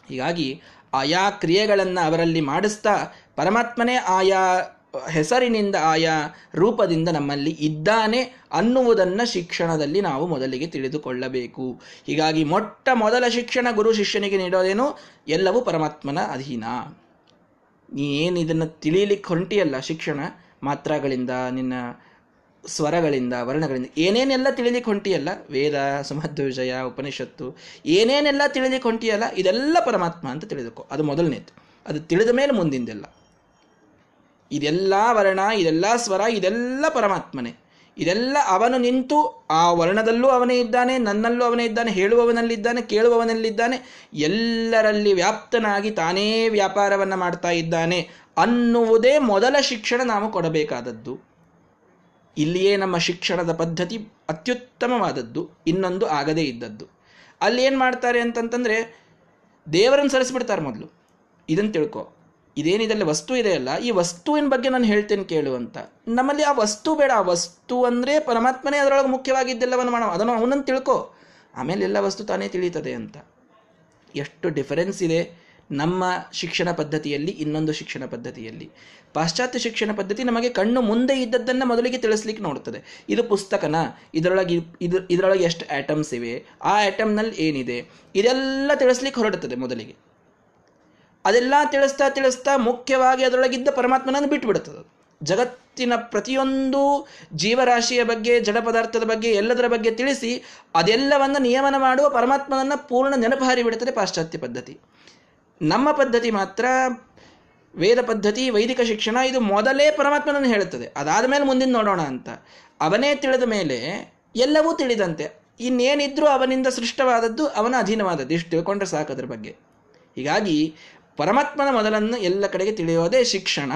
A: ಹೀಗಾಗಿ ಆಯಾ ಕ್ರಿಯೆಗಳನ್ನು ಅವರಲ್ಲಿ ಮಾಡಿಸ್ತಾ ಪರಮಾತ್ಮನೇ ಆಯಾ ಹೆಸರಿನಿಂದ ಆಯಾ ರೂಪದಿಂದ ನಮ್ಮಲ್ಲಿ ಇದ್ದಾನೆ ಅನ್ನುವುದನ್ನು ಶಿಕ್ಷಣದಲ್ಲಿ ನಾವು ಮೊದಲಿಗೆ ತಿಳಿದುಕೊಳ್ಳಬೇಕು. ಹೀಗಾಗಿ ಮೊಟ್ಟ ಮೊದಲ ಶಿಕ್ಷಣ ಗುರು ಶಿಷ್ಯನಿಗೆ ನೀಡೋದೇನು? ಎಲ್ಲವೂ ಪರಮಾತ್ಮನ ಅಧೀನ. ನೀ ಏನು ಇದನ್ನು ತಿಳಿಯಲಿಕ್ಕೆ ಹೊಂಟಿಯಲ್ಲ ಶಿಕ್ಷಣ ಮಾತ್ರಗಳಿಂದ, ನಿನ್ನ ಸ್ವರಗಳಿಂದ, ವರ್ಣಗಳಿಂದ, ಏನೇನೆಲ್ಲ ತಿಳಿಲಿಕ್ಕೆ ಹೊಂಟಿಯಲ್ಲ? ವೇದ ವಿಷಯ ಉಪನಿಷತ್ತು, ಏನೇನೆಲ್ಲ ತಿಳಿಲಿಕ್ಕೆ ಹೊಂಟಿಯಲ್ಲ? ಇದೆಲ್ಲ ಪರಮಾತ್ಮ ಅಂತ ತಿಳಿದುಕೋ. ಅದು ಮೊದಲನೇದು. ಅದು ತಿಳಿದ ಮೇಲೆ ಮುಂದಿಂದೆಲ್ಲ. ಇದೆಲ್ಲ ವರ್ಣ, ಇದೆಲ್ಲ ಸ್ವರ, ಇದೆಲ್ಲ ಪರಮಾತ್ಮನೇ. ಇದೆಲ್ಲ ಅವನು ನಿಂತು ಆ ವರ್ಣದಲ್ಲೂ ಅವನೇ ಇದ್ದಾನೆ, ನನ್ನಲ್ಲೂ ಅವನೇ ಇದ್ದಾನೆ, ಹೇಳುವವನಲ್ಲಿದ್ದಾನೆ, ಕೇಳುವವನಲ್ಲಿದ್ದಾನೆ, ಎಲ್ಲರಲ್ಲಿ ವ್ಯಾಪ್ತನಾಗಿ ತಾನೇ ವ್ಯಾಪಾರವನ್ನು ಮಾಡ್ತಾ ಇದ್ದಾನೆ ಅನ್ನುವುದೇ ಮೊದಲ ಶಿಕ್ಷಣ ನಾವು ಕೊಡಬೇಕಾದದ್ದು. ಇಲ್ಲಿಯೇ ನಮ್ಮ ಶಿಕ್ಷಣದ ಪದ್ಧತಿ ಅತ್ಯುತ್ತಮವಾದದ್ದು, ಇನ್ನೊಂದು ಆಗದೇ ಇದ್ದದ್ದು. ಅಲ್ಲಿ ಏನು ಮಾಡ್ತಾರೆ ಅಂತಂತಂದರೆ ದೇವರನ್ನು ಸರಿಸ್ಬಿಡ್ತಾರೆ ಮೊದಲು. ಇದನ್ನು ತಿಳ್ಕೊ. ಇದೇನಿದೆಲ್ಲ ವಸ್ತು ಇದೆಯಲ್ಲ, ಈ ವಸ್ತುವಿನ ಬಗ್ಗೆ ನಾನು ಹೇಳ್ತೇನೆ ಕೇಳು ಅಂತ. ನಮ್ಮಲ್ಲಿ ಆ ವಸ್ತು ಬೇಡ. ಆ ವಸ್ತು ಅಂದರೆ ಪರಮಾತ್ಮನೇ ಅದರೊಳಗೆ ಮುಖ್ಯವಾಗಿದ್ದೆಲ್ಲವನ್ನು ಮಾಡೋ ಅದನ್ನು ಅವನನ್ನು ತಿಳ್ಕೊ. ಆಮೇಲೆ ಎಲ್ಲ ವಸ್ತು ತಾನೇ ತಿಳಿಯುತ್ತದೆ ಅಂತ. ಎಷ್ಟು ಡಿಫರೆನ್ಸ್ ಇದೆ ನಮ್ಮ ಶಿಕ್ಷಣ ಪದ್ಧತಿಯಲ್ಲಿ, ಇನ್ನೊಂದು ಶಿಕ್ಷಣ ಪದ್ಧತಿಯಲ್ಲಿ. ಪಾಶ್ಚಾತ್ಯ ಶಿಕ್ಷಣ ಪದ್ಧತಿ ನಮಗೆ ಕಣ್ಣು ಮುಂದೆ ಇದ್ದದ್ದನ್ನು ಮೊದಲಿಗೆ ತಿಳಿಸ್ಲಿಕ್ಕೆ ನೋಡ್ತದೆ ಇದು ಪುಸ್ತಕನ? ಇದರೊಳಗೆ ಇದು ಇದರೊಳಗೆ ಎಷ್ಟು ಆ್ಯಟಮ್ಸ್ ಇವೆ? ಆ ಐಟಮ್ನಲ್ಲಿ ಏನಿದೆ? ಇದೆಲ್ಲ ತಿಳಿಸ್ಲಿಕ್ಕೆ ಹೊರಡುತ್ತದೆ ಮೊದಲಿಗೆ. ಅದೆಲ್ಲ ತಿಳಿಸ್ತಾ ತಿಳಿಸ್ತಾ ಮುಖ್ಯವಾಗಿ ಅದರೊಳಗಿದ್ದ ಪರಮಾತ್ಮನನ್ನು ಬಿಟ್ಟುಬಿಡುತ್ತದೆ ಜಗತ್ತಿನ ಪ್ರತಿಯೊಂದು ಜೀವರಾಶಿಯ ಬಗ್ಗೆ, ಜಡ ಪದಾರ್ಥದ ಬಗ್ಗೆ, ಎಲ್ಲದರ ಬಗ್ಗೆ ತಿಳಿಸಿ ಅದೆಲ್ಲವನ್ನು ನಿಯಮನ ಮಾಡುವ ಪರಮಾತ್ಮನನ್ನು ಪೂರ್ಣ ನೆನಪು ಹಾರಿಬಿಡುತ್ತದೆ ಪಾಶ್ಚಾತ್ಯ ಪದ್ಧತಿ. ನಮ್ಮ ಪದ್ಧತಿ ಮಾತ್ರ, ವೇದ ಪದ್ಧತಿ, ವೈದಿಕ ಶಿಕ್ಷಣ, ಇದು ಮೊದಲೇ ಪರಮಾತ್ಮನನ್ನು ಹೇಳುತ್ತದೆ. ಅದಾದ ಮೇಲೆ ಮುಂದಿನ ನೋಡೋಣ ಅಂತ. ಅವನೇ ತಿಳಿದ ಮೇಲೆ ಎಲ್ಲವೂ ತಿಳಿದಂತೆ. ಇನ್ನೇನಿದ್ರೂ ಅವನಿಂದ ಸೃಷ್ಟವಾದದ್ದು, ಅವನ ಅಧೀನವಾದದ್ದು. ಇಷ್ಟು ತಿಳ್ಕೊಂಡ್ರೆ ಸಾಕು ಅದರ ಬಗ್ಗೆ. ಹೀಗಾಗಿ ಪರಮಾತ್ಮನ ಮೊದಲನ್ನು ಎಲ್ಲ ಕಡೆಗೆ ತಿಳಿಯೋದೇ ಶಿಕ್ಷಣ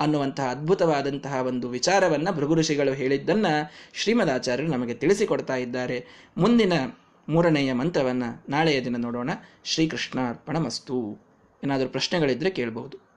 A: ಅನ್ನುವಂತಹ ಅದ್ಭುತವಾದಂತಹ ಒಂದು ವಿಚಾರವನ್ನು ಭೃಗು ಋಷಿಗಳು ಹೇಳಿದ್ದನ್ನು ಶ್ರೀಮದಾಚಾರ್ಯರು ನಮಗೆ ತಿಳಿಸಿಕೊಡ್ತಾ ಇದ್ದಾರೆ. ಮುಂದಿನ ಮೂರನೆಯ ಮಂತ್ರವನ್ನು ನಾಳೆಯ ದಿನ ನೋಡೋಣ. ಶ್ರೀಕೃಷ್ಣ ಅರ್ಪಣ ಮಸ್ತು ಏನಾದರೂ ಪ್ರಶ್ನೆಗಳಿದ್ದರೆ ಕೇಳಬಹುದು.